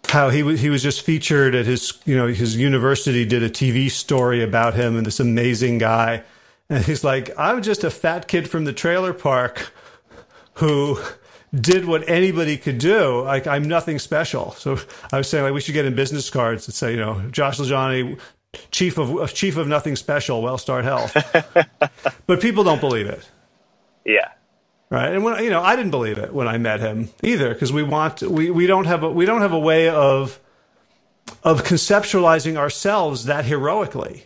A: how he was he was just featured at his you know his university did a TV story about him and this amazing guy, and he's like, I'm just a fat kid from the trailer park who did what anybody could do. Like I'm nothing special. So I was saying like we should get in business cards that say, you know, Josh LaJaunie, chief of chief of nothing special, WellStart Health. but people don't believe it.
B: Yeah.
A: Right. And when you know, I didn't believe it when I met him either because we want we, we don't have a we don't have a way of of conceptualizing ourselves that heroically.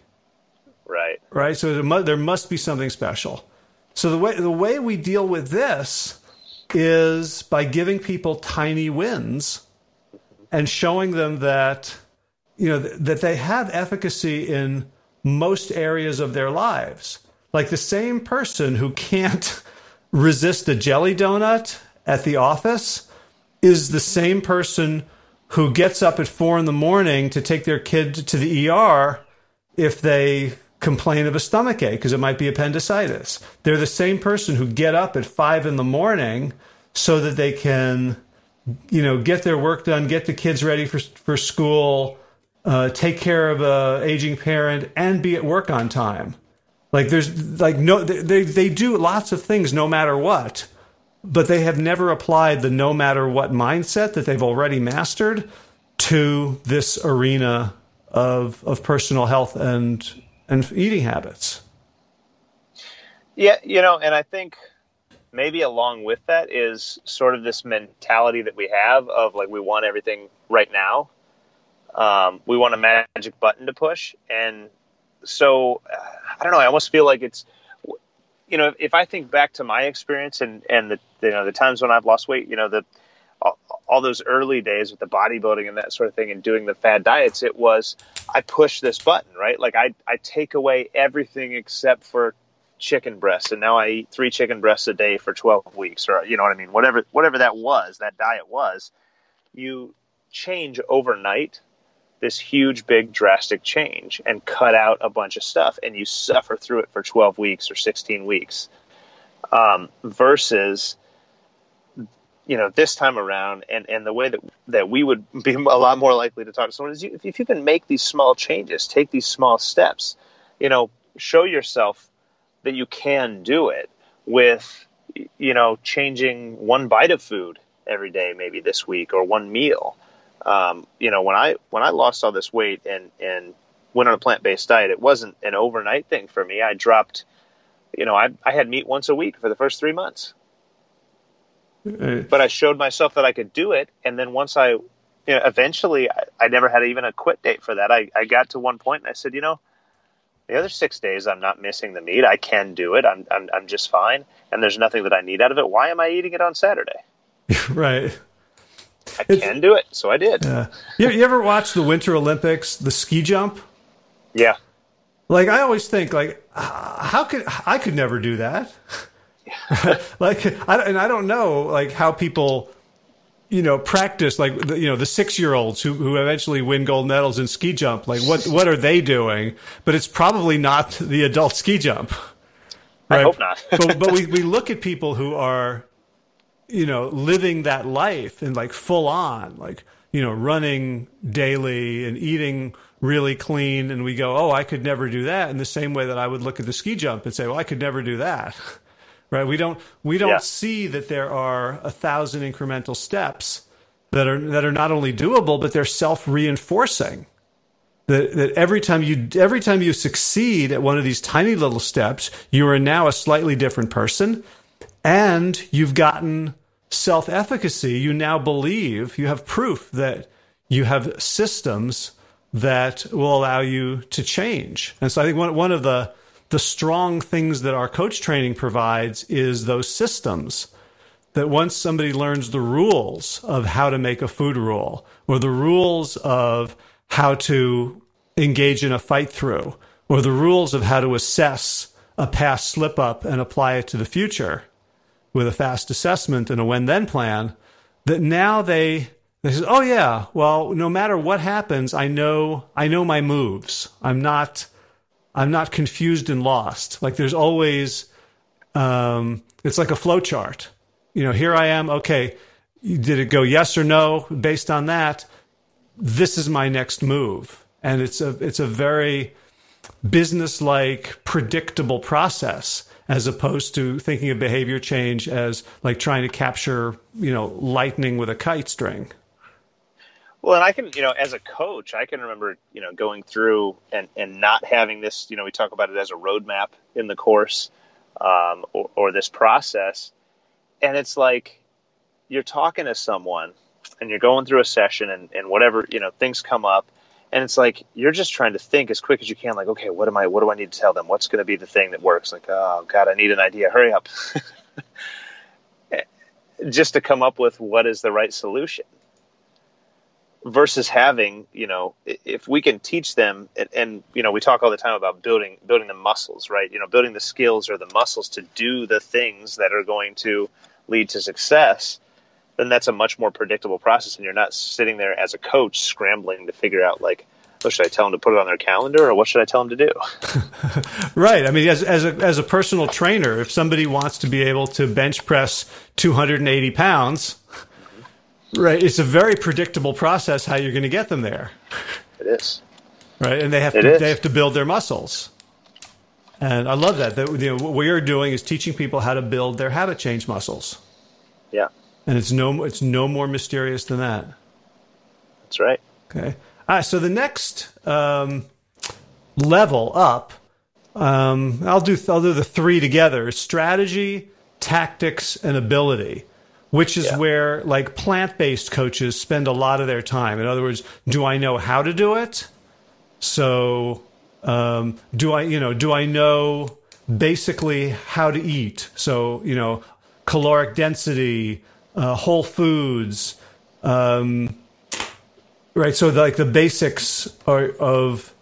B: Right.
A: Right. So there must, there must be something special. So the way the way we deal with this is by giving people tiny wins and showing them that you know that they have efficacy in most areas of their lives like the same person who can't resist a jelly donut at the office is the same person who gets up at four in the morning to take their kid to the ER if they complain of a stomach ache because it might be appendicitis. They're the same person who get up at five in the morning so that they can, you know, get their work done, get the kids ready for for school, uh, take care of a aging parent, and be at work on time. Like there's like no they they do lots of things no matter what, but they have never applied the no matter what mindset that they've already mastered to this arena of of personal health and and eating habits.
B: Yeah, you know, and I think maybe along with that is sort of this mentality that we have of like we want everything right now. Um, we want a magic button to push, and so uh, I don't know. I almost feel like it's you know if I think back to my experience and and the you know the times when I've lost weight, you know the all, all those early days with the bodybuilding and that sort of thing and doing the fad diets, it was I push this button right. Like I I take away everything except for chicken breasts and now I eat three chicken breasts a day for 12 weeks or you know what I mean whatever whatever that was that diet was you change overnight this huge big drastic change and cut out a bunch of stuff and you suffer through it for 12 weeks or 16 weeks um, versus you know this time around and and the way that that we would be a lot more likely to talk to someone is you, if you can make these small changes take these small steps you know show yourself that you can do it with you know changing one bite of food every day maybe this week or one meal um, you know, when I when I lost all this weight and and went on a plant based diet, it wasn't an overnight thing for me. I dropped, you know, I I had meat once a week for the first three months, uh, but I showed myself that I could do it, and then once I, you know, eventually I, I never had even a quit date for that. I I got to one point and I said, you know. The other six days, I'm not missing the meat. I can do it. I'm, I'm, I'm just fine. And there's nothing that I need out of it. Why am I eating it on Saturday?
A: right.
B: I it's, can do it, so I did.
A: Yeah. You, you ever watch the Winter Olympics, the ski jump?
B: Yeah.
A: Like I always think, like how could I could never do that? like, I, and I don't know, like how people, you know, practice. Like, the, you know, the six year olds who who eventually win gold medals in ski jump. Like, what what are they doing? But it's probably not the adult ski jump.
B: Right? I hope not.
A: but but we, we look at people who are you know, living that life and like full on, like, you know, running daily and eating really clean. And we go, oh, I could never do that. In the same way that I would look at the ski jump and say, well, I could never do that. right. We don't, we don't yeah. see that there are a thousand incremental steps that are, that are not only doable, but they're self reinforcing. That, that every time you every time you succeed at one of these tiny little steps, you are now a slightly different person and you've gotten self efficacy. You now believe, you have proof that you have systems that will allow you to change. And so I think one, one of the, the strong things that our coach training provides is those systems that once somebody learns the rules of how to make a food rule or the rules of how to engage in a fight through or the rules of how to assess a past slip up and apply it to the future with a fast assessment and a when then plan that now they they say, "Oh yeah, well, no matter what happens, I know I know my moves. I'm not I'm not confused and lost. Like there's always um, it's like a flow chart. You know, here I am. Okay, did it go yes or no? Based on that, this is my next move, and it's a it's a very business like predictable process as opposed to thinking of behavior change as like trying to capture, you know, lightning with a kite string.
B: Well, and I can, you know, as a coach, I can remember, you know, going through and, and not having this, you know, we talk about it as a roadmap in the course um, or, or this process. And it's like you're talking to someone and you're going through a session and, and whatever, you know, things come up and it's like you're just trying to think as quick as you can like okay what am i what do i need to tell them? What's going to be the thing that works? Like oh god i need an idea. Hurry up. Just to come up with what is the right solution versus having you know if we can teach them and, and, you know we talk all the time about building building the muscles right? You know building the skills or the muscles to do the things that are going to lead to success then that's a much more predictable process and you're not sitting there as a coach scrambling to figure out like what should I tell them to put it on their calendar or what should I tell them to do?
A: right. I mean, as, as, a, as a personal trainer, if somebody wants to be able to bench press 280 pounds, mm-hmm. right, it's a very predictable process how you're going to get them there.
B: It is.
A: Right. And they have, to, they have to build their muscles. And I love that. That you know, what we are doing is teaching people how to build their habit change muscles.
B: Yeah
A: and it's no it's no more mysterious than that.
B: That's right.
A: Okay. All right. So the next um, level up, um, I'll do I'll do the three together: strategy, tactics, and ability. Which is yeah. where like plant based coaches spend a lot of their time. In other words, do I know how to do it? So um, do I you know do I know basically how to eat? So you know caloric density uh, Whole Foods, um, right? So the, like the basics are, of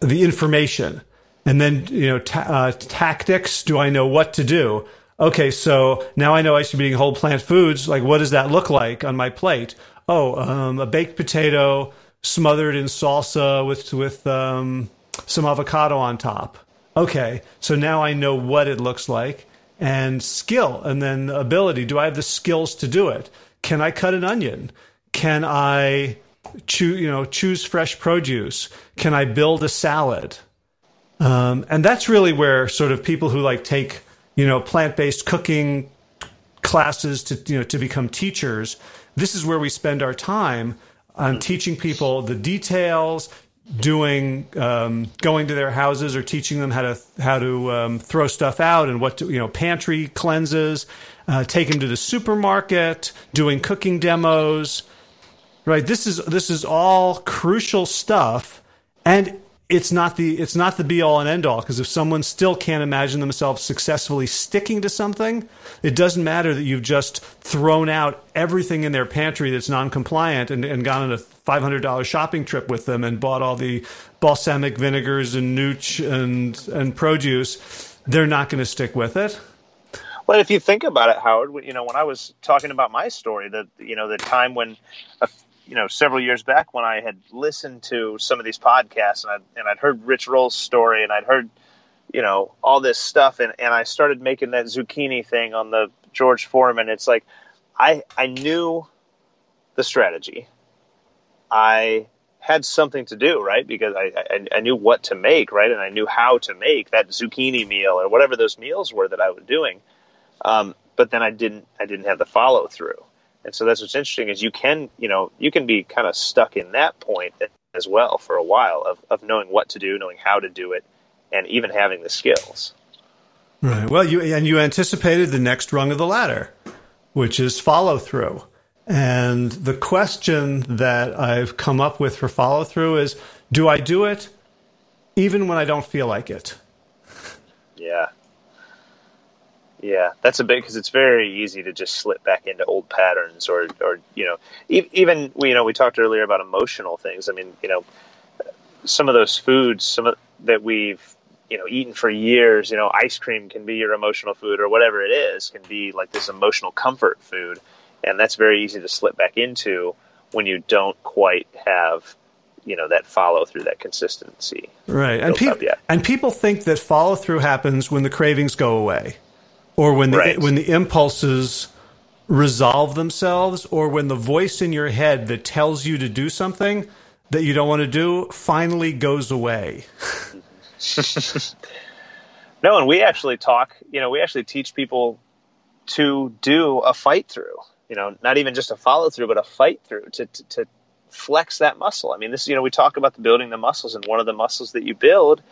A: the information, and then you know ta- uh, tactics. Do I know what to do? Okay, so now I know I should be eating whole plant foods. Like, what does that look like on my plate? Oh, um, a baked potato smothered in salsa with with um, some avocado on top. Okay, so now I know what it looks like and skill and then ability. Do I have the skills to do it? Can I cut an onion? Can I choose, you know, choose fresh produce? Can I build a salad? Um, and that's really where sort of people who like take, you know, plant-based cooking classes to, you know, to become teachers. This is where we spend our time on teaching people the details, doing um, going to their houses or teaching them how to how to um, throw stuff out and what to, you know pantry cleanses, uh, take them to the supermarket, doing cooking demos. Right, this is this is all crucial stuff, and it's not the it's not the be all and end all because if someone still can't imagine themselves successfully sticking to something, it doesn't matter that you've just thrown out everything in their pantry that's non-compliant and, and gone on a five hundred dollars shopping trip with them and bought all the balsamic vinegars and nooch and and produce. They're not going to stick with it.
B: Well, if you think about it, Howard, you know, when I was talking about my story, the you know the time when a you know several years back when I had listened to some of these podcasts and I and I'd heard Rich Roll's story and I'd heard you know all this stuff and and I started making that zucchini thing on the George Foreman. It's like I I knew the strategy. I had something to do, right? Because I, I, I knew what to make, right, and I knew how to make that zucchini meal or whatever those meals were that I was doing. Um, but then I didn't I didn't have the follow through. And so that's what's interesting is you can, you know, you can be kind of stuck in that point as well for a while of, of knowing what to do, knowing how to do it, and even having the skills.
A: Right. Well, you and you anticipated the next rung of the ladder, which is follow through. And the question that I've come up with for follow through is do I do it even when I don't feel like it?
B: Yeah. Yeah, that's a bit because it's very easy to just slip back into old patterns, or, or you know, even you know, we talked earlier about emotional things. I mean, you know, some of those foods, some of that we've you know eaten for years. You know, ice cream can be your emotional food, or whatever it is, can be like this emotional comfort food, and that's very easy to slip back into when you don't quite have you know that follow through, that consistency.
A: Right, and people and people think that follow through happens when the cravings go away or when the right. when the impulses resolve themselves or when the voice in your head that tells you to do something that you don't want to do finally goes away.
B: no, and we actually talk, you know, we actually teach people to do a fight through, you know, not even just a follow through, but a fight through to, to, to flex that muscle. I mean, this, you know, we talk about the building the muscles, and one of the muscles that you build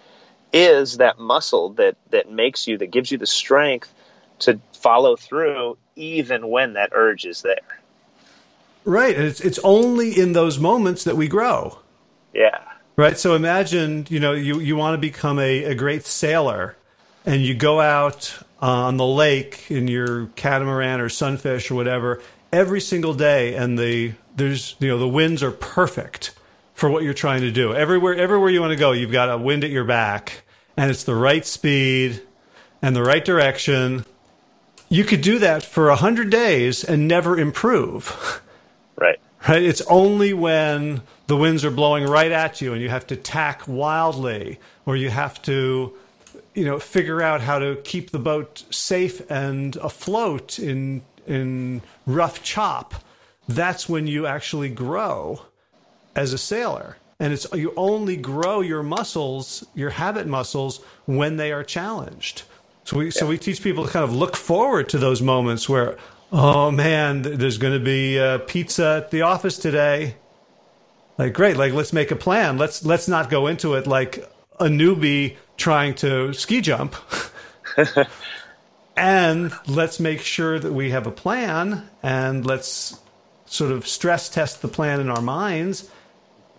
B: is that muscle that that makes you, that gives you the strength to follow through even when that urge is there.
A: Right. and It's it's only in those moments that we grow.
B: Yeah.
A: Right. So imagine, you know, you, you want to become a, a great sailor and you go out Uh, on the lake in your catamaran or sunfish or whatever every single day and the there's you know the winds are perfect for what you're trying to do. Everywhere everywhere you want to go, you've got a wind at your back and it's the right speed and the right direction you could do that for a hundred days and never improve.
B: Right.
A: Right. It's only when the winds are blowing right at you and you have to tack wildly, or you have to, you know, figure out how to keep the boat safe and afloat in in rough chop. That's when you actually grow as a sailor. And it's you only grow your muscles, your habit muscles, when they are challenged. So we yeah. so we teach people to kind of look forward to those moments where, oh man, there's going to be uh, pizza at the office today. Like great, like let's make a plan. Let's let's not go into it like a newbie trying to ski jump. and let's make sure that we have a plan and let's sort of stress test the plan in our minds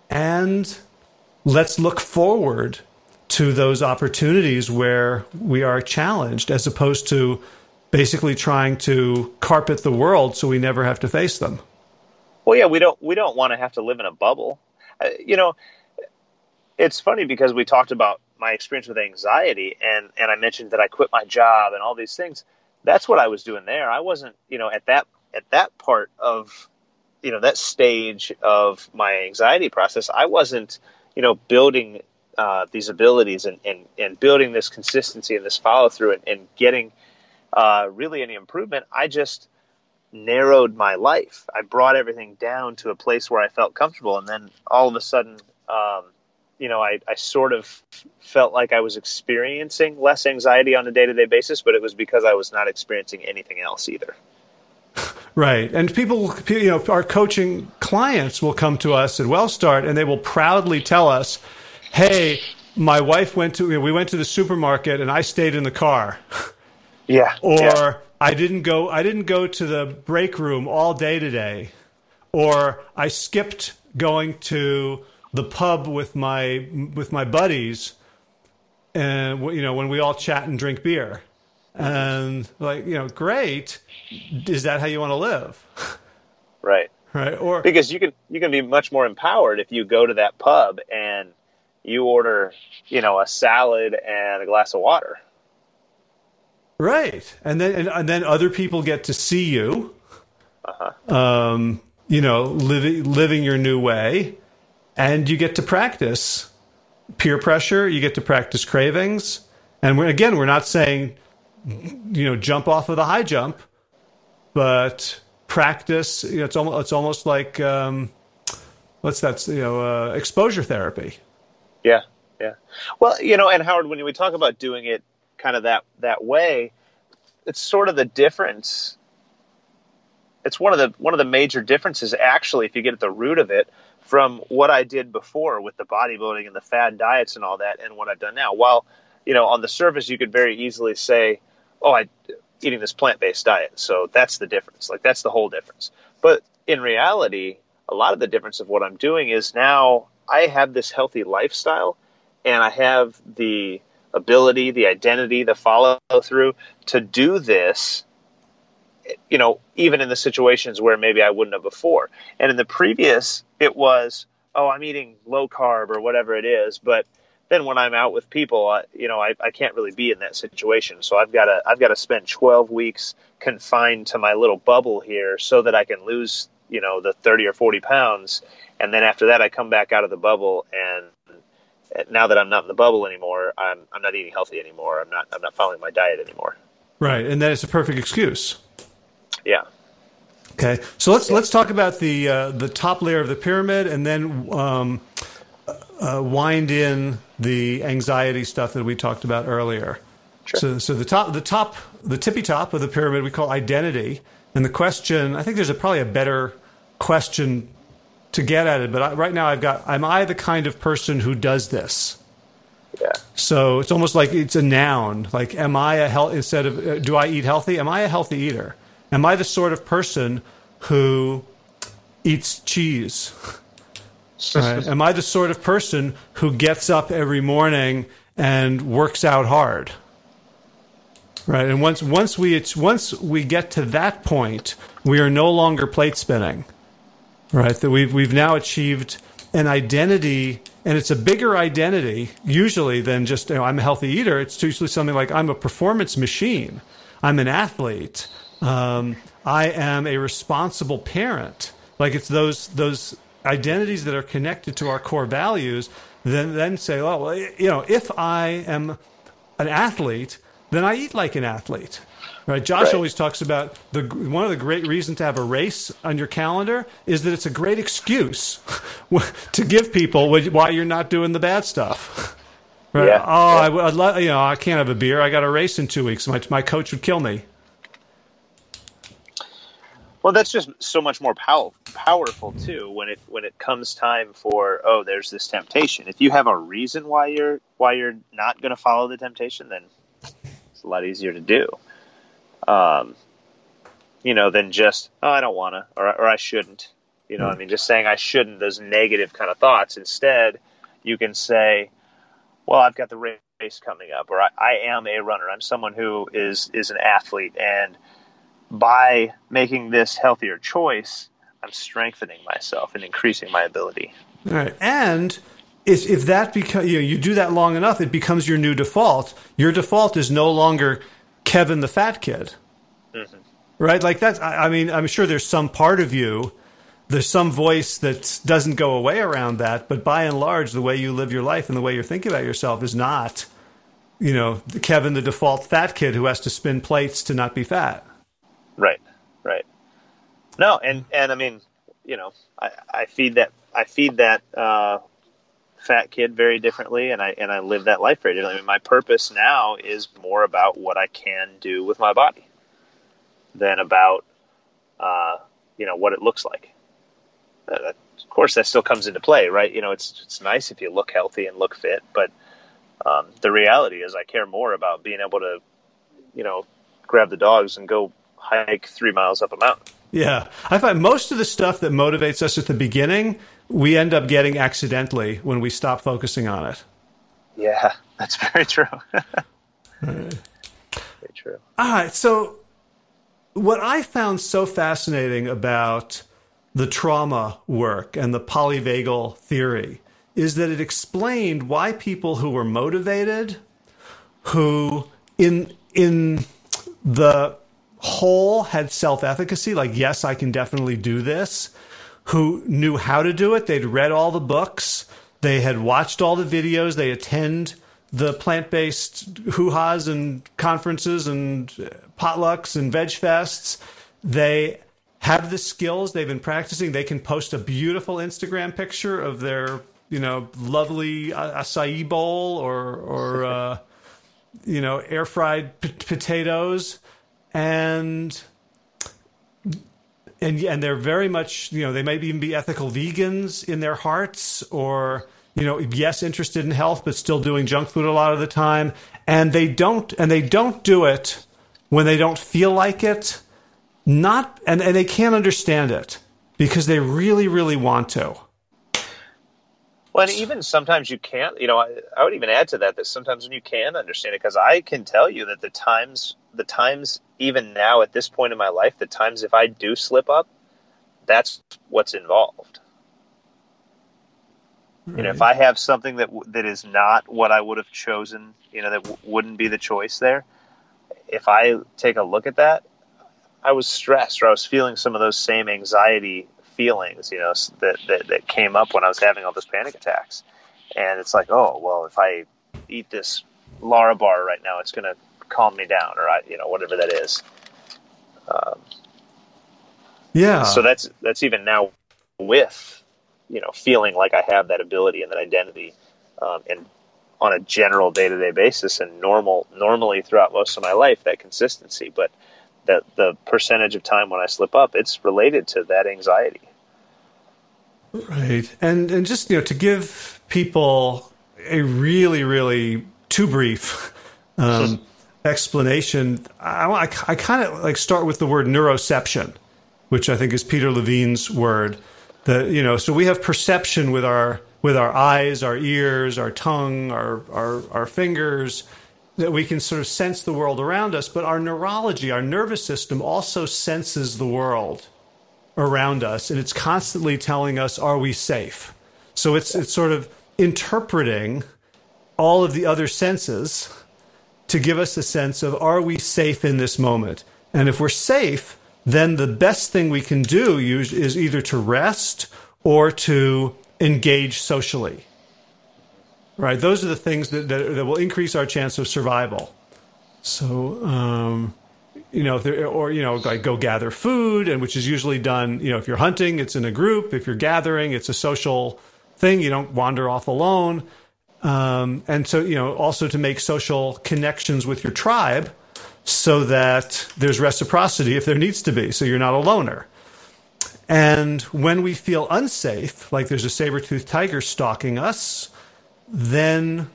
A: and let's look forward to those opportunities where we are challenged as opposed to basically trying to carpet the world so we never have to face them.
B: Well, yeah, we don't we don't want to have to live in a bubble. Uh, you know, it's funny because we talked about my experience with anxiety and and I mentioned that I quit my job and all these things. That's what I was doing there. I wasn't, you know, at that at that part of you know, that stage of my anxiety process, I wasn't, you know, building uh, these abilities and, and, and building this consistency and this follow through and, and getting uh, really any improvement, I just narrowed my life. I brought everything down to a place where I felt comfortable. And then all of a sudden, um, you know, I, I sort of felt like I was experiencing less anxiety on a day to day basis, but it was because I was not experiencing anything else either.
A: Right. And people, you know, our coaching clients will come to us at WellStart and they will proudly tell us, hey, my wife went to, we went to the supermarket and I stayed in the car.
B: Yeah.
A: Or
B: yeah.
A: I didn't go, I didn't go to the break room all day today. Or I skipped going to the pub with my, with my buddies and, you know, when we all chat and drink beer. And like, you know, great is that how you want to live?
B: Right.
A: Right. Or
B: because you can you can be much more empowered if you go to that pub and you order, you know, a salad and a glass of water.
A: Right. And then and, and then other people get to see you. Uh-huh. Um, you know, living living your new way and you get to practice peer pressure, you get to practice cravings. And we're, again, we're not saying you know, jump off of the high jump but practice. You know, it's almost it's almost like um, what's that? You know, uh, exposure therapy.
B: Yeah, yeah. Well, you know, and Howard, when we talk about doing it kind of that that way, it's sort of the difference. It's one of the one of the major differences, actually, if you get at the root of it, from what I did before with the bodybuilding and the fad diets and all that, and what I've done now. While you know, on the surface, you could very easily say, "Oh, I eating this plant based diet. So that's the difference. Like that's the whole difference. But in reality, a lot of the difference of what I'm doing is now I have this healthy lifestyle and I have the ability, the identity, the follow through to do this, you know, even in the situations where maybe I wouldn't have before. And in the previous, it was, oh, I'm eating low carb or whatever it is, but then when I'm out with people, I, you know, I, I can't really be in that situation. So I've got to I've got to spend 12 weeks confined to my little bubble here so that I can lose, you know, the 30 or 40 pounds, and then after that I come back out of the bubble and now that I'm not in the bubble anymore, I'm I'm not eating healthy anymore. I'm not I'm not following my diet anymore.
A: Right, and that is a perfect excuse.
B: Yeah.
A: Okay, so let's let's talk about the uh, the top layer of the pyramid, and then um, uh, wind in the anxiety stuff that we talked about earlier. Sure. So, so the top, the top, the tippy top of the pyramid we call identity, and the question. I think there's a, probably a better question to get at it, but I, right now I've got: Am I the kind of person who does this?
B: Yeah.
A: So it's almost like it's a noun. Like, am I a health instead of uh, do I eat healthy? Am I a healthy eater? Am I the sort of person who eats cheese? Right. Am I the sort of person who gets up every morning and works out hard? Right. And once once we once we get to that point, we are no longer plate spinning. Right. That we've we've now achieved an identity and it's a bigger identity usually than just you know, I'm a healthy eater. It's usually something like I'm a performance machine. I'm an athlete. Um, I am a responsible parent. Like it's those those identities that are connected to our core values, then then say, oh, well, you know, if I am an athlete, then I eat like an athlete. Right. Josh right. always talks about the one of the great reasons to have a race on your calendar is that it's a great excuse to give people why you're not doing the bad stuff. Right? Yeah. Oh, yeah. I, would love, you know, I can't have a beer. I got a race in two weeks. My my coach would kill me.
B: Well, that's just so much more pow- powerful too when it when it comes time for oh, there's this temptation. If you have a reason why you're why you're not going to follow the temptation, then it's a lot easier to do. Um, you know, than just oh, I don't want to or or I shouldn't. You know. I mean, just saying I shouldn't. Those negative kind of thoughts. Instead, you can say, well, I've got the race coming up, or I, I am a runner. I'm someone who is is an athlete and by making this healthier choice, I'm strengthening myself and increasing my ability.
A: All right. And if, if that becomes, you know, you do that long enough, it becomes your new default. Your default is no longer Kevin the fat kid. Mm-hmm. Right? Like that's, I, I mean, I'm sure there's some part of you, there's some voice that doesn't go away around that, but by and large, the way you live your life and the way you're thinking about yourself is not, you know, Kevin the default fat kid who has to spin plates to not be fat.
B: Right, right. No, and and I mean, you know, I, I feed that I feed that uh, fat kid very differently, and I and I live that life very differently. I mean, my purpose now is more about what I can do with my body than about uh, you know, what it looks like. Uh, of course, that still comes into play, right? You know, it's it's nice if you look healthy and look fit, but um, the reality is, I care more about being able to, you know, grab the dogs and go hike three miles up a mountain.
A: Yeah, I find most of the stuff that motivates us at the beginning, we end up getting accidentally when we stop focusing on it.
B: Yeah, that's very true. very true.
A: All right, so what I found so fascinating about the trauma work and the polyvagal theory is that it explained why people who were motivated, who in in the whole had self-efficacy, like yes, I can definitely do this, who knew how to do it, they'd read all the books, they had watched all the videos, they attend the plant-based hoo-has and conferences and potlucks and veg fests. They have the skills. They've been practicing. They can post a beautiful Instagram picture of their you know, lovely acai bowl or or uh, you know, air fried p- potatoes, and and and they're very much you know they might even be ethical vegans in their hearts or you know yes interested in health but still doing junk food a lot of the time. And they don't and they don't do it when they don't feel like it. Not and, and they can't understand it because they really really want to.
B: Well, and even sometimes you can't, you know, I, I would even add to that that sometimes when you can understand it, because I can tell you that the times, the times, even now at this point in my life, the times if I do slip up, that's what's involved. Right. You know, if I have something that that is not what I would have chosen, you know, that w- wouldn't be the choice there. If I take a look at that, I was stressed, or I was feeling some of those same anxiety feelings, you know, that, that, that came up when I was having all those panic attacks. And it's like, oh, well, if I eat this Larabar right now, it's going to calm me down, or I, you know, whatever that is. Um,
A: yeah.
B: So that's that's even now with, you know, feeling like I have that ability and that identity, um, and on a general day to day basis, and normal normally throughout most of my life that consistency, but that the percentage of time when I slip up, it's related to that anxiety.
A: Right, and and just you know to give people a really really too brief um, explanation, I, I, I kind of like start with the word neuroception, which I think is Peter Levine's word. That you know, so we have perception with our with our eyes, our ears, our tongue, our our, our fingers that we can sort of sense the world around us, but our neurology, our nervous system also senses the world around us and it's constantly telling us are we safe. So it's it's sort of interpreting all of the other senses to give us a sense of are we safe in this moment? And if we're safe, then the best thing we can do is either to rest or to engage socially right? Those are the things that, that, that will increase our chance of survival. So, um, you know, or you know, like go gather food, and which is usually done. You know, if you're hunting, it's in a group. If you're gathering, it's a social thing. You don't wander off alone. Um, and so, you know, also to make social connections with your tribe, so that there's reciprocity if there needs to be. So you're not a loner. And when we feel unsafe, like there's a saber-toothed tiger stalking us, then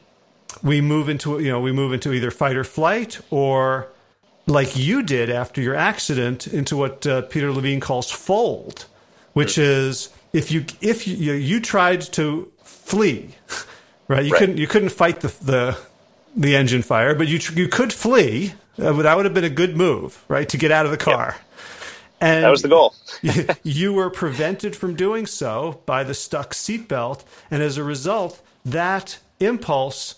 A: we move into you know we move into either fight or flight or like you did after your accident into what uh, Peter Levine calls fold, which is if you if you you, you tried to flee, right? You right. couldn't you couldn't fight the the the engine fire, but you you could flee. Uh, that would have been a good move, right? To get out of the car. Yep.
B: And that was the goal.
A: you were prevented from doing so by the stuck seatbelt, and as a result, that impulse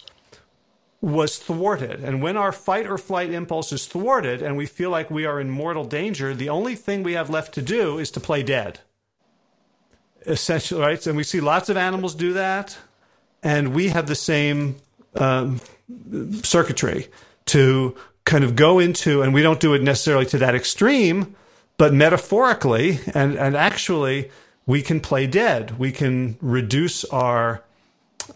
A: was thwarted. And when our fight or flight impulse is thwarted and we feel like we are in mortal danger, the only thing we have left to do is to play dead. Essentially, right? And we see lots of animals do that. And we have the same um, circuitry to kind of go into, and we don't do it necessarily to that extreme, but metaphorically and, and actually, we can play dead. We can reduce our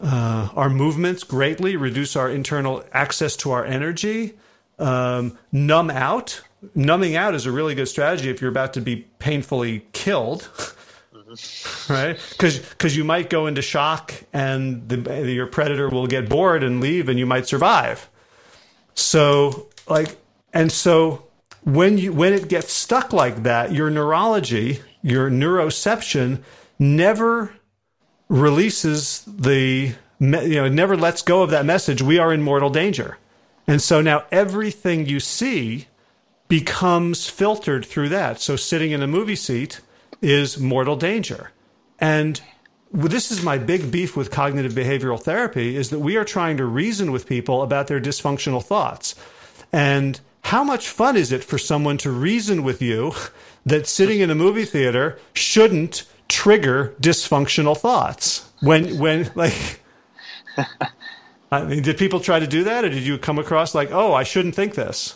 A: uh, our movements greatly, reduce our internal access to our energy, um, numb out, numbing out is a really good strategy if you're about to be painfully killed. Right, because you might go into shock and the, your predator will get bored and leave, and you might survive. So like, and so when you when it gets stuck like that, your neurology, your neuroception, never releases the you know never lets go of that message. We are in mortal danger, and so now everything you see becomes filtered through that. So sitting in a movie seat is mortal danger, and this is my big beef with cognitive behavioral therapy is that we are trying to reason with people about their dysfunctional thoughts and how much fun is it for someone to reason with you that sitting in a movie theater shouldn't trigger dysfunctional thoughts? When, when, like, I mean, did people try to do that, or did you come across like, oh, I shouldn't think this?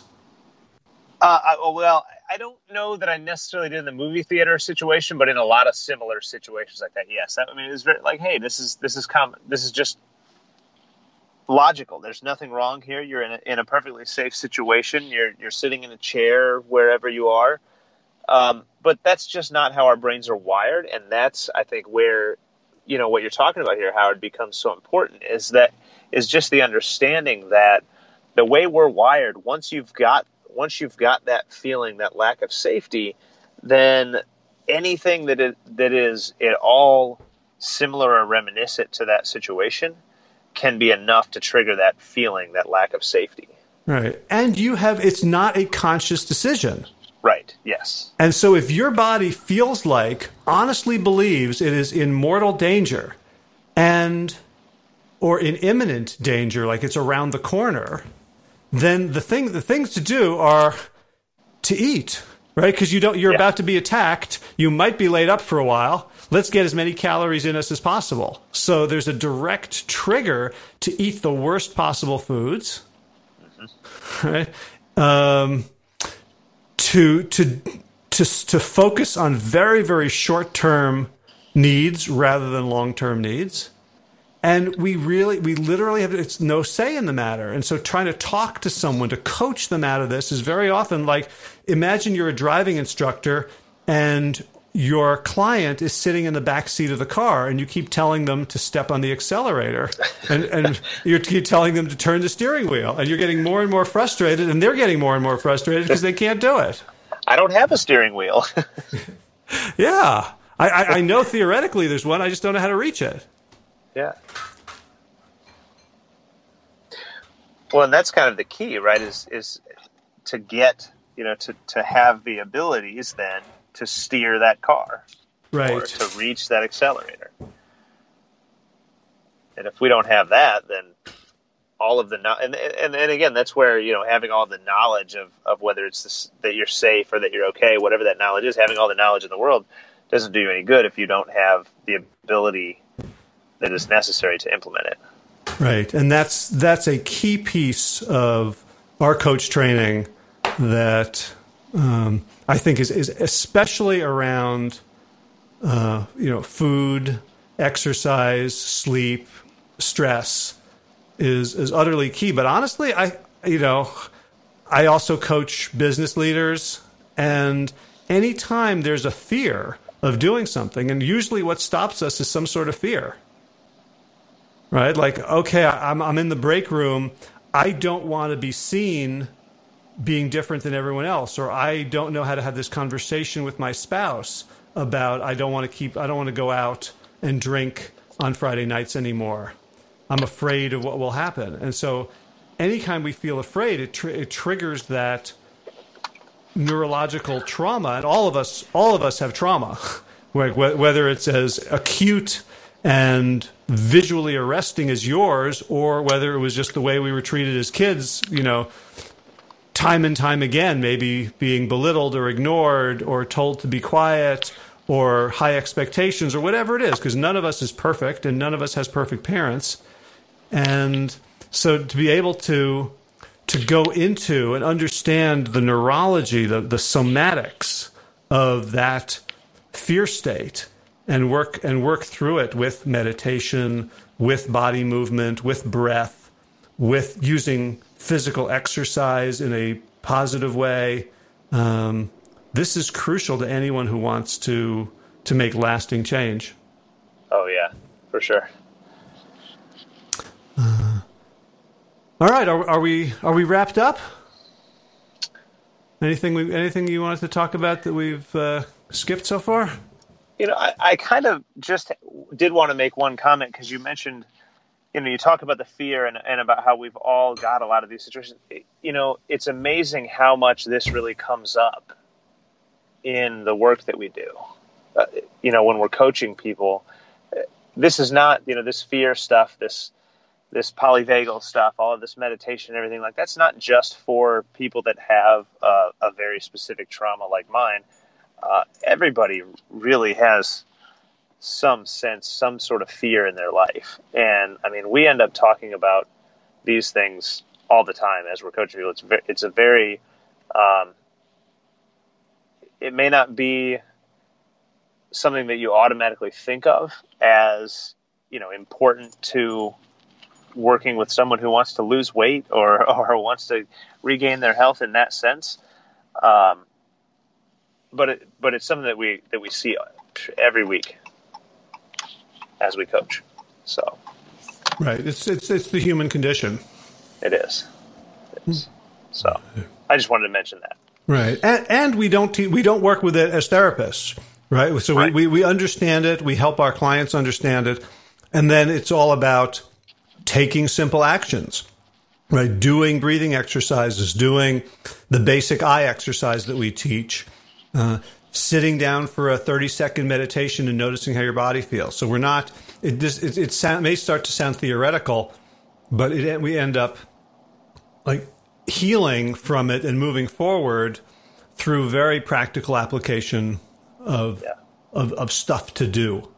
B: Uh, I, well, I don't know that I necessarily did in the movie theater situation, but in a lot of similar situations like that, yes. I mean, it was very like, hey, this is this is common. This is just logical. There's nothing wrong here. You're in a, in a perfectly safe situation. You're you're sitting in a chair wherever you are. Um, but that's just not how our brains are wired, and that's I think where you know what you're talking about here, Howard, becomes so important. Is that is just the understanding that the way we're wired. Once you've got once you've got that feeling, that lack of safety, then anything that it, that is at all similar or reminiscent to that situation can be enough to trigger that feeling, that lack of safety.
A: Right. And you have, it's not a conscious decision.
B: Right, yes.
A: And so if your body feels like, honestly believes it is in mortal danger and, or in imminent danger, like it's around the corner, then the thing, the things to do are to eat, right? Because you don't, you're yeah. about to be attacked. You might be laid up for a while let's get as many calories in us as possible. So there's a direct trigger to eat the worst possible foods, mm-hmm. right? Um, to to to to focus on very very short term needs rather than long term needs. And we really, we literally have it's no say in the matter. And so trying to talk to someone to coach them out of this is very often like imagine you're a driving instructor and your client is sitting in the back seat of the car and you keep telling them to step on the accelerator. And, and you keep telling them to turn the steering wheel and you're getting more and more frustrated and they're getting more and more frustrated because they can't do it.
B: I don't have a steering wheel.
A: Yeah. I, I, I know theoretically there's one i just don't know how to reach it
B: yeah. Well and that's kind of the key right is is to get you know to to have the abilities then to steer that car
A: right.
B: or to reach that accelerator. And if we don't have that then all of the and, and and again that's where you know having all the knowledge of of whether it's this, that you're safe or that you're okay whatever that knowledge is having all the knowledge in the world doesn't do you any good if you don't have the ability that is necessary to implement it.
A: Right. And that's that's a key piece of our coach training that um, I think is, is especially around uh, you know food, exercise, sleep, stress is is utterly key. But honestly, I you know I also coach business leaders, and anytime there's a fear of doing something, and usually what stops us is some sort of fear, right? Like okay, I'm I'm in the break room. I don't want to be seen being different than everyone else, or I don't know how to have this conversation with my spouse about I don't want to keep I don't want to go out and drink on Friday nights anymore. I'm afraid of what will happen, and so anytime we feel afraid, it, tr- it triggers that neurological trauma, and all of us all of us have trauma, whether it's as acute and visually arresting as yours, or whether it was just the way we were treated as kids, you know, time and time again, maybe being belittled or ignored or told to be quiet or high expectations or whatever it is, because none of us is perfect and none of us has perfect parents. And so to be able to to go into and understand the neurology, the, the somatics of that fear state and work and work through it with meditation, with body movement, with breath, with using physical exercise in a positive way, Um, this is crucial to anyone who wants to to make lasting change.
B: Oh yeah, for sure.
A: Uh, all right, are, are, we are we wrapped up? Anything we, anything you wanted to talk about that we've uh, skipped so far?
B: You know, I, I kind of just did want to make one comment because you mentioned, you know, you talk about the fear and, and about how we've all got a lot of these situations. You know, it's amazing how much this really comes up in the work that we do. Uh, you know, when we're coaching people, this is not, you know, this fear stuff, this this polyvagal stuff, all of this meditation, everything like that's not just for people that have uh, a very specific trauma like mine. Uh, everybody really has some sense, some sort of fear in their life, and I mean, we end up talking about these things all the time as we're coaching people. It's ve- it's a very um, it may not be something that you automatically think of as you know important to working with someone who wants to lose weight or, or wants to regain their health in that sense. Um, but it, but it's something that we that we see every week as we coach. So,
A: right, it's it's it's the human condition.
B: It is. It is. So, I just wanted to mention that.
A: Right, and, and we don't te- we don't work with it as therapists, right? So right. We, we we understand it. We help our clients understand it, and then it's all about taking simple actions, right? Doing breathing exercises, doing the basic eye exercise that we teach, uh, sitting down for a 30 second meditation and noticing how your body feels. So we're not, it, just, it, it sound, may start to sound theoretical, but it, we end up like healing from it and moving forward through very practical application of, yeah. of, of stuff to do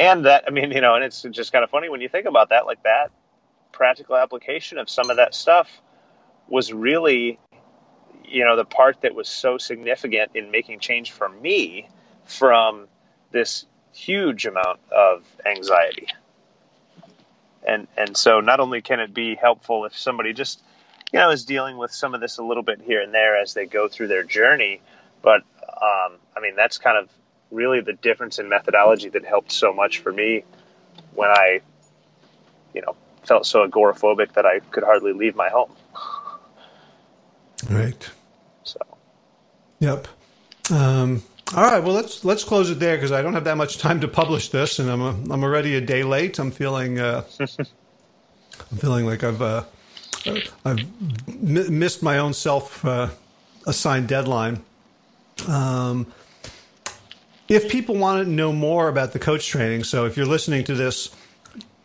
B: and that I mean, you know, and it's just kind of funny when you think about that, like that practical application of some of that stuff was really, you know, the part that was so significant in making change for me from this huge amount of anxiety. And and so not only can it be helpful if somebody just you know is dealing with some of this a little bit here and there as they go through their journey, but um, I mean that's kind of really the difference in methodology that helped so much for me when I, you know, felt so agoraphobic that I could hardly leave my home.
A: Right. Yep. Um, all right. Well, let's let's close it there because I don't have that much time to publish this, and I'm a, I'm already a day late. I'm feeling uh, I'm feeling like I've uh, I've m- missed my own self uh, assigned deadline. Um, if people want to know more about the coach training, so if you're listening to this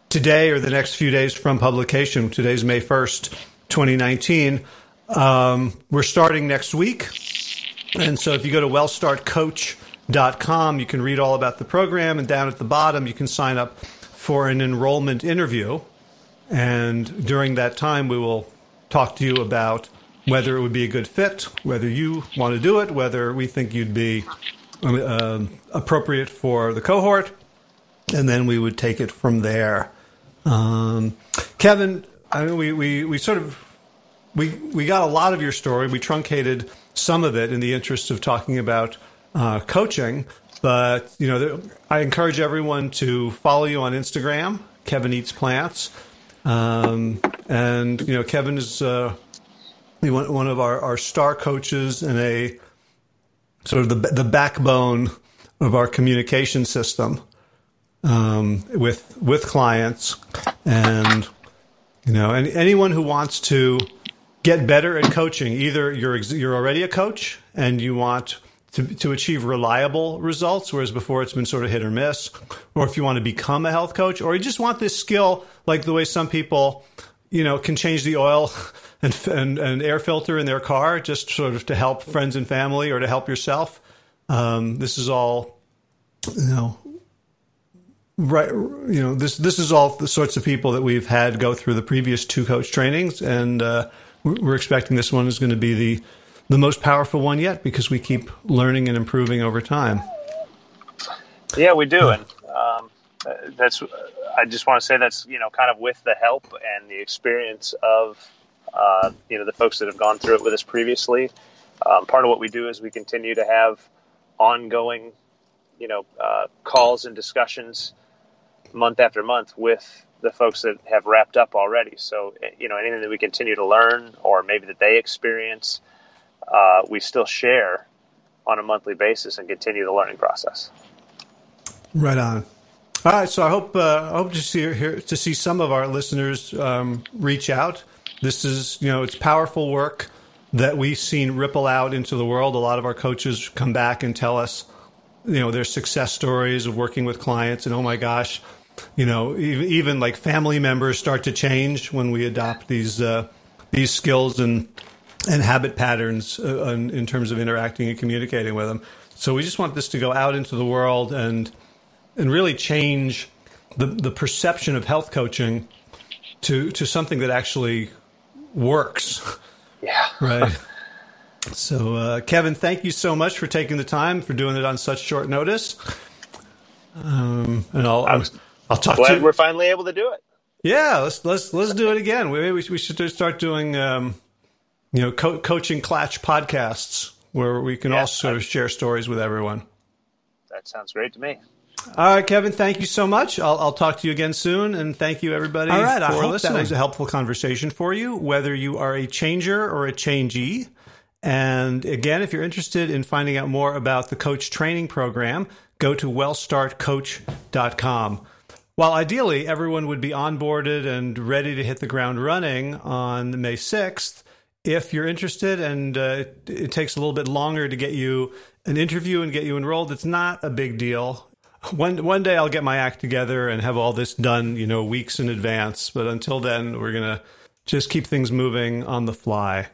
A: today or the next few days from publication, today's May 1st, 2019, um, we're starting next week. And so if you go to wellstartcoach.com, you can read all about the program. And down at the bottom, you can sign up for an enrollment interview. And during that time, we will talk to you about whether it would be a good fit, whether you want to do it, whether we think you'd be uh, appropriate for the cohort, and then we would take it from there. Um, Kevin, I mean, we, we, we sort of we we got a lot of your story. We truncated some of it in the interest of talking about uh, coaching. But you know, I encourage everyone to follow you on Instagram, Kevin Eats Plants, um, and you know, Kevin is uh, one of our, our star coaches and a sort of the the backbone of our communication system um, with with clients, and you know, and anyone who wants to get better at coaching, either you're you're already a coach and you want to, to achieve reliable results, whereas before it's been sort of hit or miss, or if you want to become a health coach, or you just want this skill, like the way some people, you know, can change the oil and, and, and air filter in their car just sort of to help friends and family or to help yourself. Um, this is all, you know, right. You know, this this is all the sorts of people that we've had go through the previous two coach trainings, and uh, we're expecting this one is going to be the the most powerful one yet because we keep learning and improving over time.
B: Yeah, we do, and um, that's. I just want to say that's you know kind of with the help and the experience of uh, you know the folks that have gone through it with us previously. Um, part of what we do is we continue to have ongoing, you know, uh, calls and discussions month after month with the folks that have wrapped up already. So, eh, you know, anything that we continue to learn or maybe that they experience, uh, we still share on a monthly basis and continue the learning process.
A: Right on. All right, so I hope uh, I hope to see here to see some of our listeners um, reach out. This is you know it's powerful work that we've seen ripple out into the world. A lot of our coaches come back and tell us you know their success stories of working with clients, and oh my gosh, you know even, even like family members start to change when we adopt these uh, these skills and and habit patterns uh, in, in terms of interacting and communicating with them. So we just want this to go out into the world and and really change the, the perception of health coaching to to something that actually works.
B: Yeah.
A: Right. so, uh, Kevin, thank you so much for taking the time for doing it on such short notice. Um, and I'll I'll, I'll talk
B: glad
A: to you.
B: we're finally able to do it.
A: Yeah, let's let's let's do it again. Maybe we, we should start doing um, you know co- coaching clatch podcasts where we can
B: Yeah,
A: also
B: I-
A: share stories with everyone.
B: That sounds great to me.
A: All right, Kevin, thank you so much. I'll, I'll talk to you again soon. And thank you, everybody,
C: All right, I hope
A: listening.
C: that
A: was a helpful conversation for you, whether you are a changer or a changee. And again, if you're interested in finding out more about the coach training program, go to wellstartcoach.com. While ideally everyone would be onboarded and ready to hit the ground running on May 6th, if you're interested and uh, it, it takes a little bit longer to get you an interview and get you enrolled, it's not a big deal. One one day I'll get my act together and have all this done, you know, weeks in advance. But until then, we're gonna just keep things moving on the fly.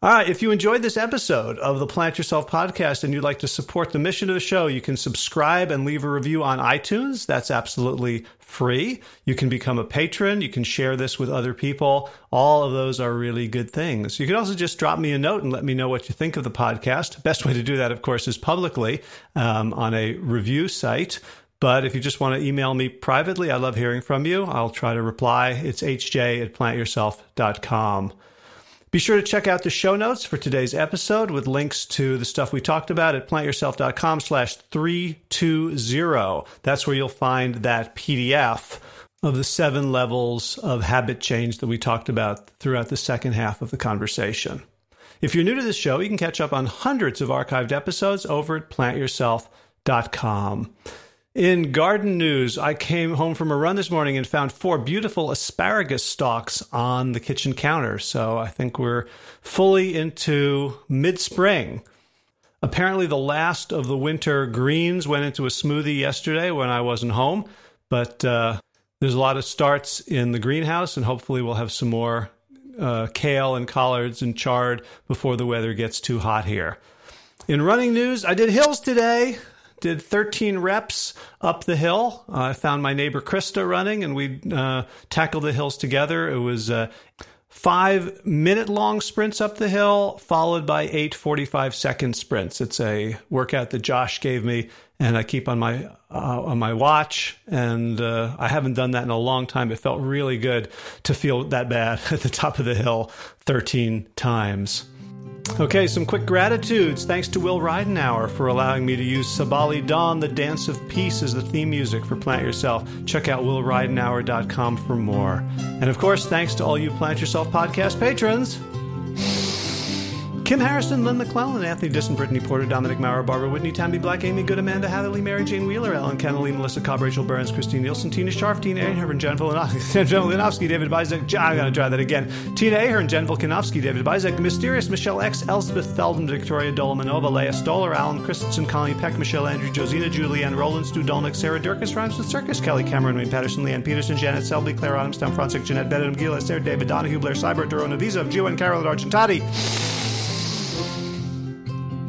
A: All right. If you enjoyed this episode of the Plant Yourself podcast and you'd like to support the mission of the show, you can subscribe and leave a review on iTunes. That's absolutely free. You can become a patron. You can share this with other people. All of those are really good things. You can also just drop me a note and let me know what you think of the podcast. Best way to do that, of course, is publicly um, on a review site. But if you just want to email me privately, I love hearing from you. I'll try to reply. It's hj at plantyourself.com. Be sure to check out the show notes for today's episode with links to the stuff we talked about at plantyourself.com slash 320. That's where you'll find that PDF of the seven levels of habit change that we talked about throughout the second half of the conversation. If you're new to this show, you can catch up on hundreds of archived episodes over at plantyourself.com. In garden news, I came home from a run this morning and found four beautiful asparagus stalks on the kitchen counter. So I think we're fully into mid spring. Apparently, the last of the winter greens went into a smoothie yesterday when I wasn't home, but uh, there's a lot of starts in the greenhouse, and hopefully, we'll have some more uh, kale and collards and chard before the weather gets too hot here. In running news, I did hills today. Did 13 reps up the hill. Uh, I found my neighbor Krista running, and we uh, tackled the hills together. It was uh, five minute long sprints up the hill, followed by eight 45 second sprints. It's a workout that Josh gave me, and I keep on my uh, on my watch. And uh, I haven't done that in a long time. It felt really good to feel that bad at the top of the hill 13 times. Okay, some quick gratitudes. Thanks to Will Ridenauer for allowing me to use Sabali Dawn, the Dance of Peace, as the theme music for Plant Yourself. Check out willridenauer.com for more. And of course, thanks to all you Plant Yourself podcast patrons. Kim Harrison, Lynn McClellan, Anthony Disson, Brittany Porter, Dominic Maurer, Barbara Whitney, Tammy Black, Amy Good, Amanda Hatherley, Mary Jane Wheeler, Ellen Kennelly, Melissa Cobb, Rachel Burns, Christine Nielsen, Tina Sharf, Tina Ahern, Jen Volkanovsky, David Bizek, I'm going to try that again. Tina Ahern, Jen Volkanovsky, David Bizek, Mysterious, Michelle X, Elspeth Feldman, Victoria Dolomanova, Leah Stoller, Alan Christensen, Colleen Peck, Michelle Andrew, Josina, Julianne Roland, Stu Dolnick, Sarah Durkis, Rhymes with Circus, Kelly Cameron, Wayne Patterson, Leanne Peterson, Janet Selby, Claire Adams, Tom Francis, Jeanette Bennett, Gila, Sarah David Donahue, Blair Cyber, Duro Naviza, Jew, and Carol Argentati.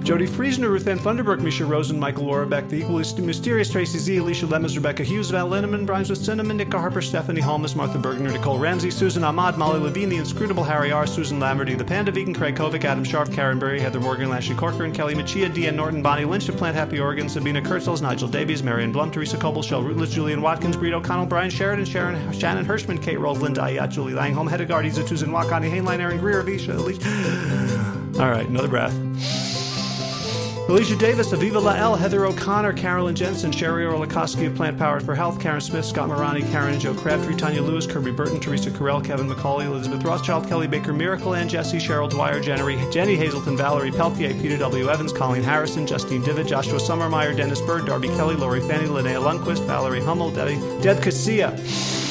A: Jody Friesner, Ruth Ann Thunderberg, Misha Rosen, Michael Warbeck, the equally mysterious Tracy Z, Alicia Lemons, Rebecca Hughes, Val Linneman, Brian with Cinnamon, Nick Harper, Stephanie Holmes, Martha Bergner, Nicole Ramsey, Susan Ahmad, Molly Levine, the inscrutable Harry R., Susan Lamberty, the Panda Vegan, Craig Kovic, Adam Sharp, Karen Berry, Heather Morgan, Lashley Corcoran, Kelly Machia, Deanne Norton, Bonnie Lynch of Plant Happy Oregon, Sabina Kurtzels, Nigel Davies, Marion Blum, Teresa Coble, Shell Rootless, Julian Watkins, Breed O'Connell, Brian Sheridan, Sharon, Shannon Hirschman, Kate Rolls, Linda Ayat, Julie Langholm, Hedegard, Isa Tuzin, Wakani, Hainline, Aaron Greer, Avisha, Alicia. All right, another breath. Alicia Davis, Aviva Lael, Heather O'Connor, Carolyn Jensen, Sherry Orlikoski of Plant Powered for Health, Karen Smith, Scott Morani, Karen and Joe Crabtree, Tanya Lewis, Kirby Burton, Teresa Carell, Kevin McCauley, Elizabeth Rothschild, Kelly Baker, Miracle, Ann Jesse, Cheryl Dwyer, Jenny, Jenny Hazelton, Valerie Peltier, Peter W. Evans, Colleen Harrison, Justine Divitt, Joshua Summermeyer, Dennis Bird, Darby Kelly, Lori Fanny, Linnea Lundquist, Valerie Hummel, Debbie, Deb Casilla.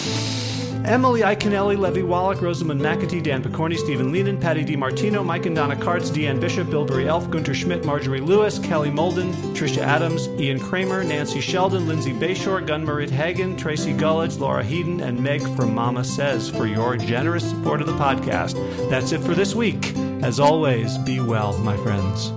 A: Emily Iconelli, Levy Wallach, Rosamund McAtee, Dan Picorni, Stephen Leenan, Patty DiMartino, Mike and Donna Kartz, Deanne Bishop, Bilberry Elf, Gunter Schmidt, Marjorie Lewis, Kelly Molden, Tricia Adams, Ian Kramer, Nancy Sheldon, Lindsay Bayshore, Gunmarit Hagen, Tracy Gullidge, Laura Heaton, and Meg from Mama Says for your generous support of the podcast. That's it for this week. As always, be well, my friends.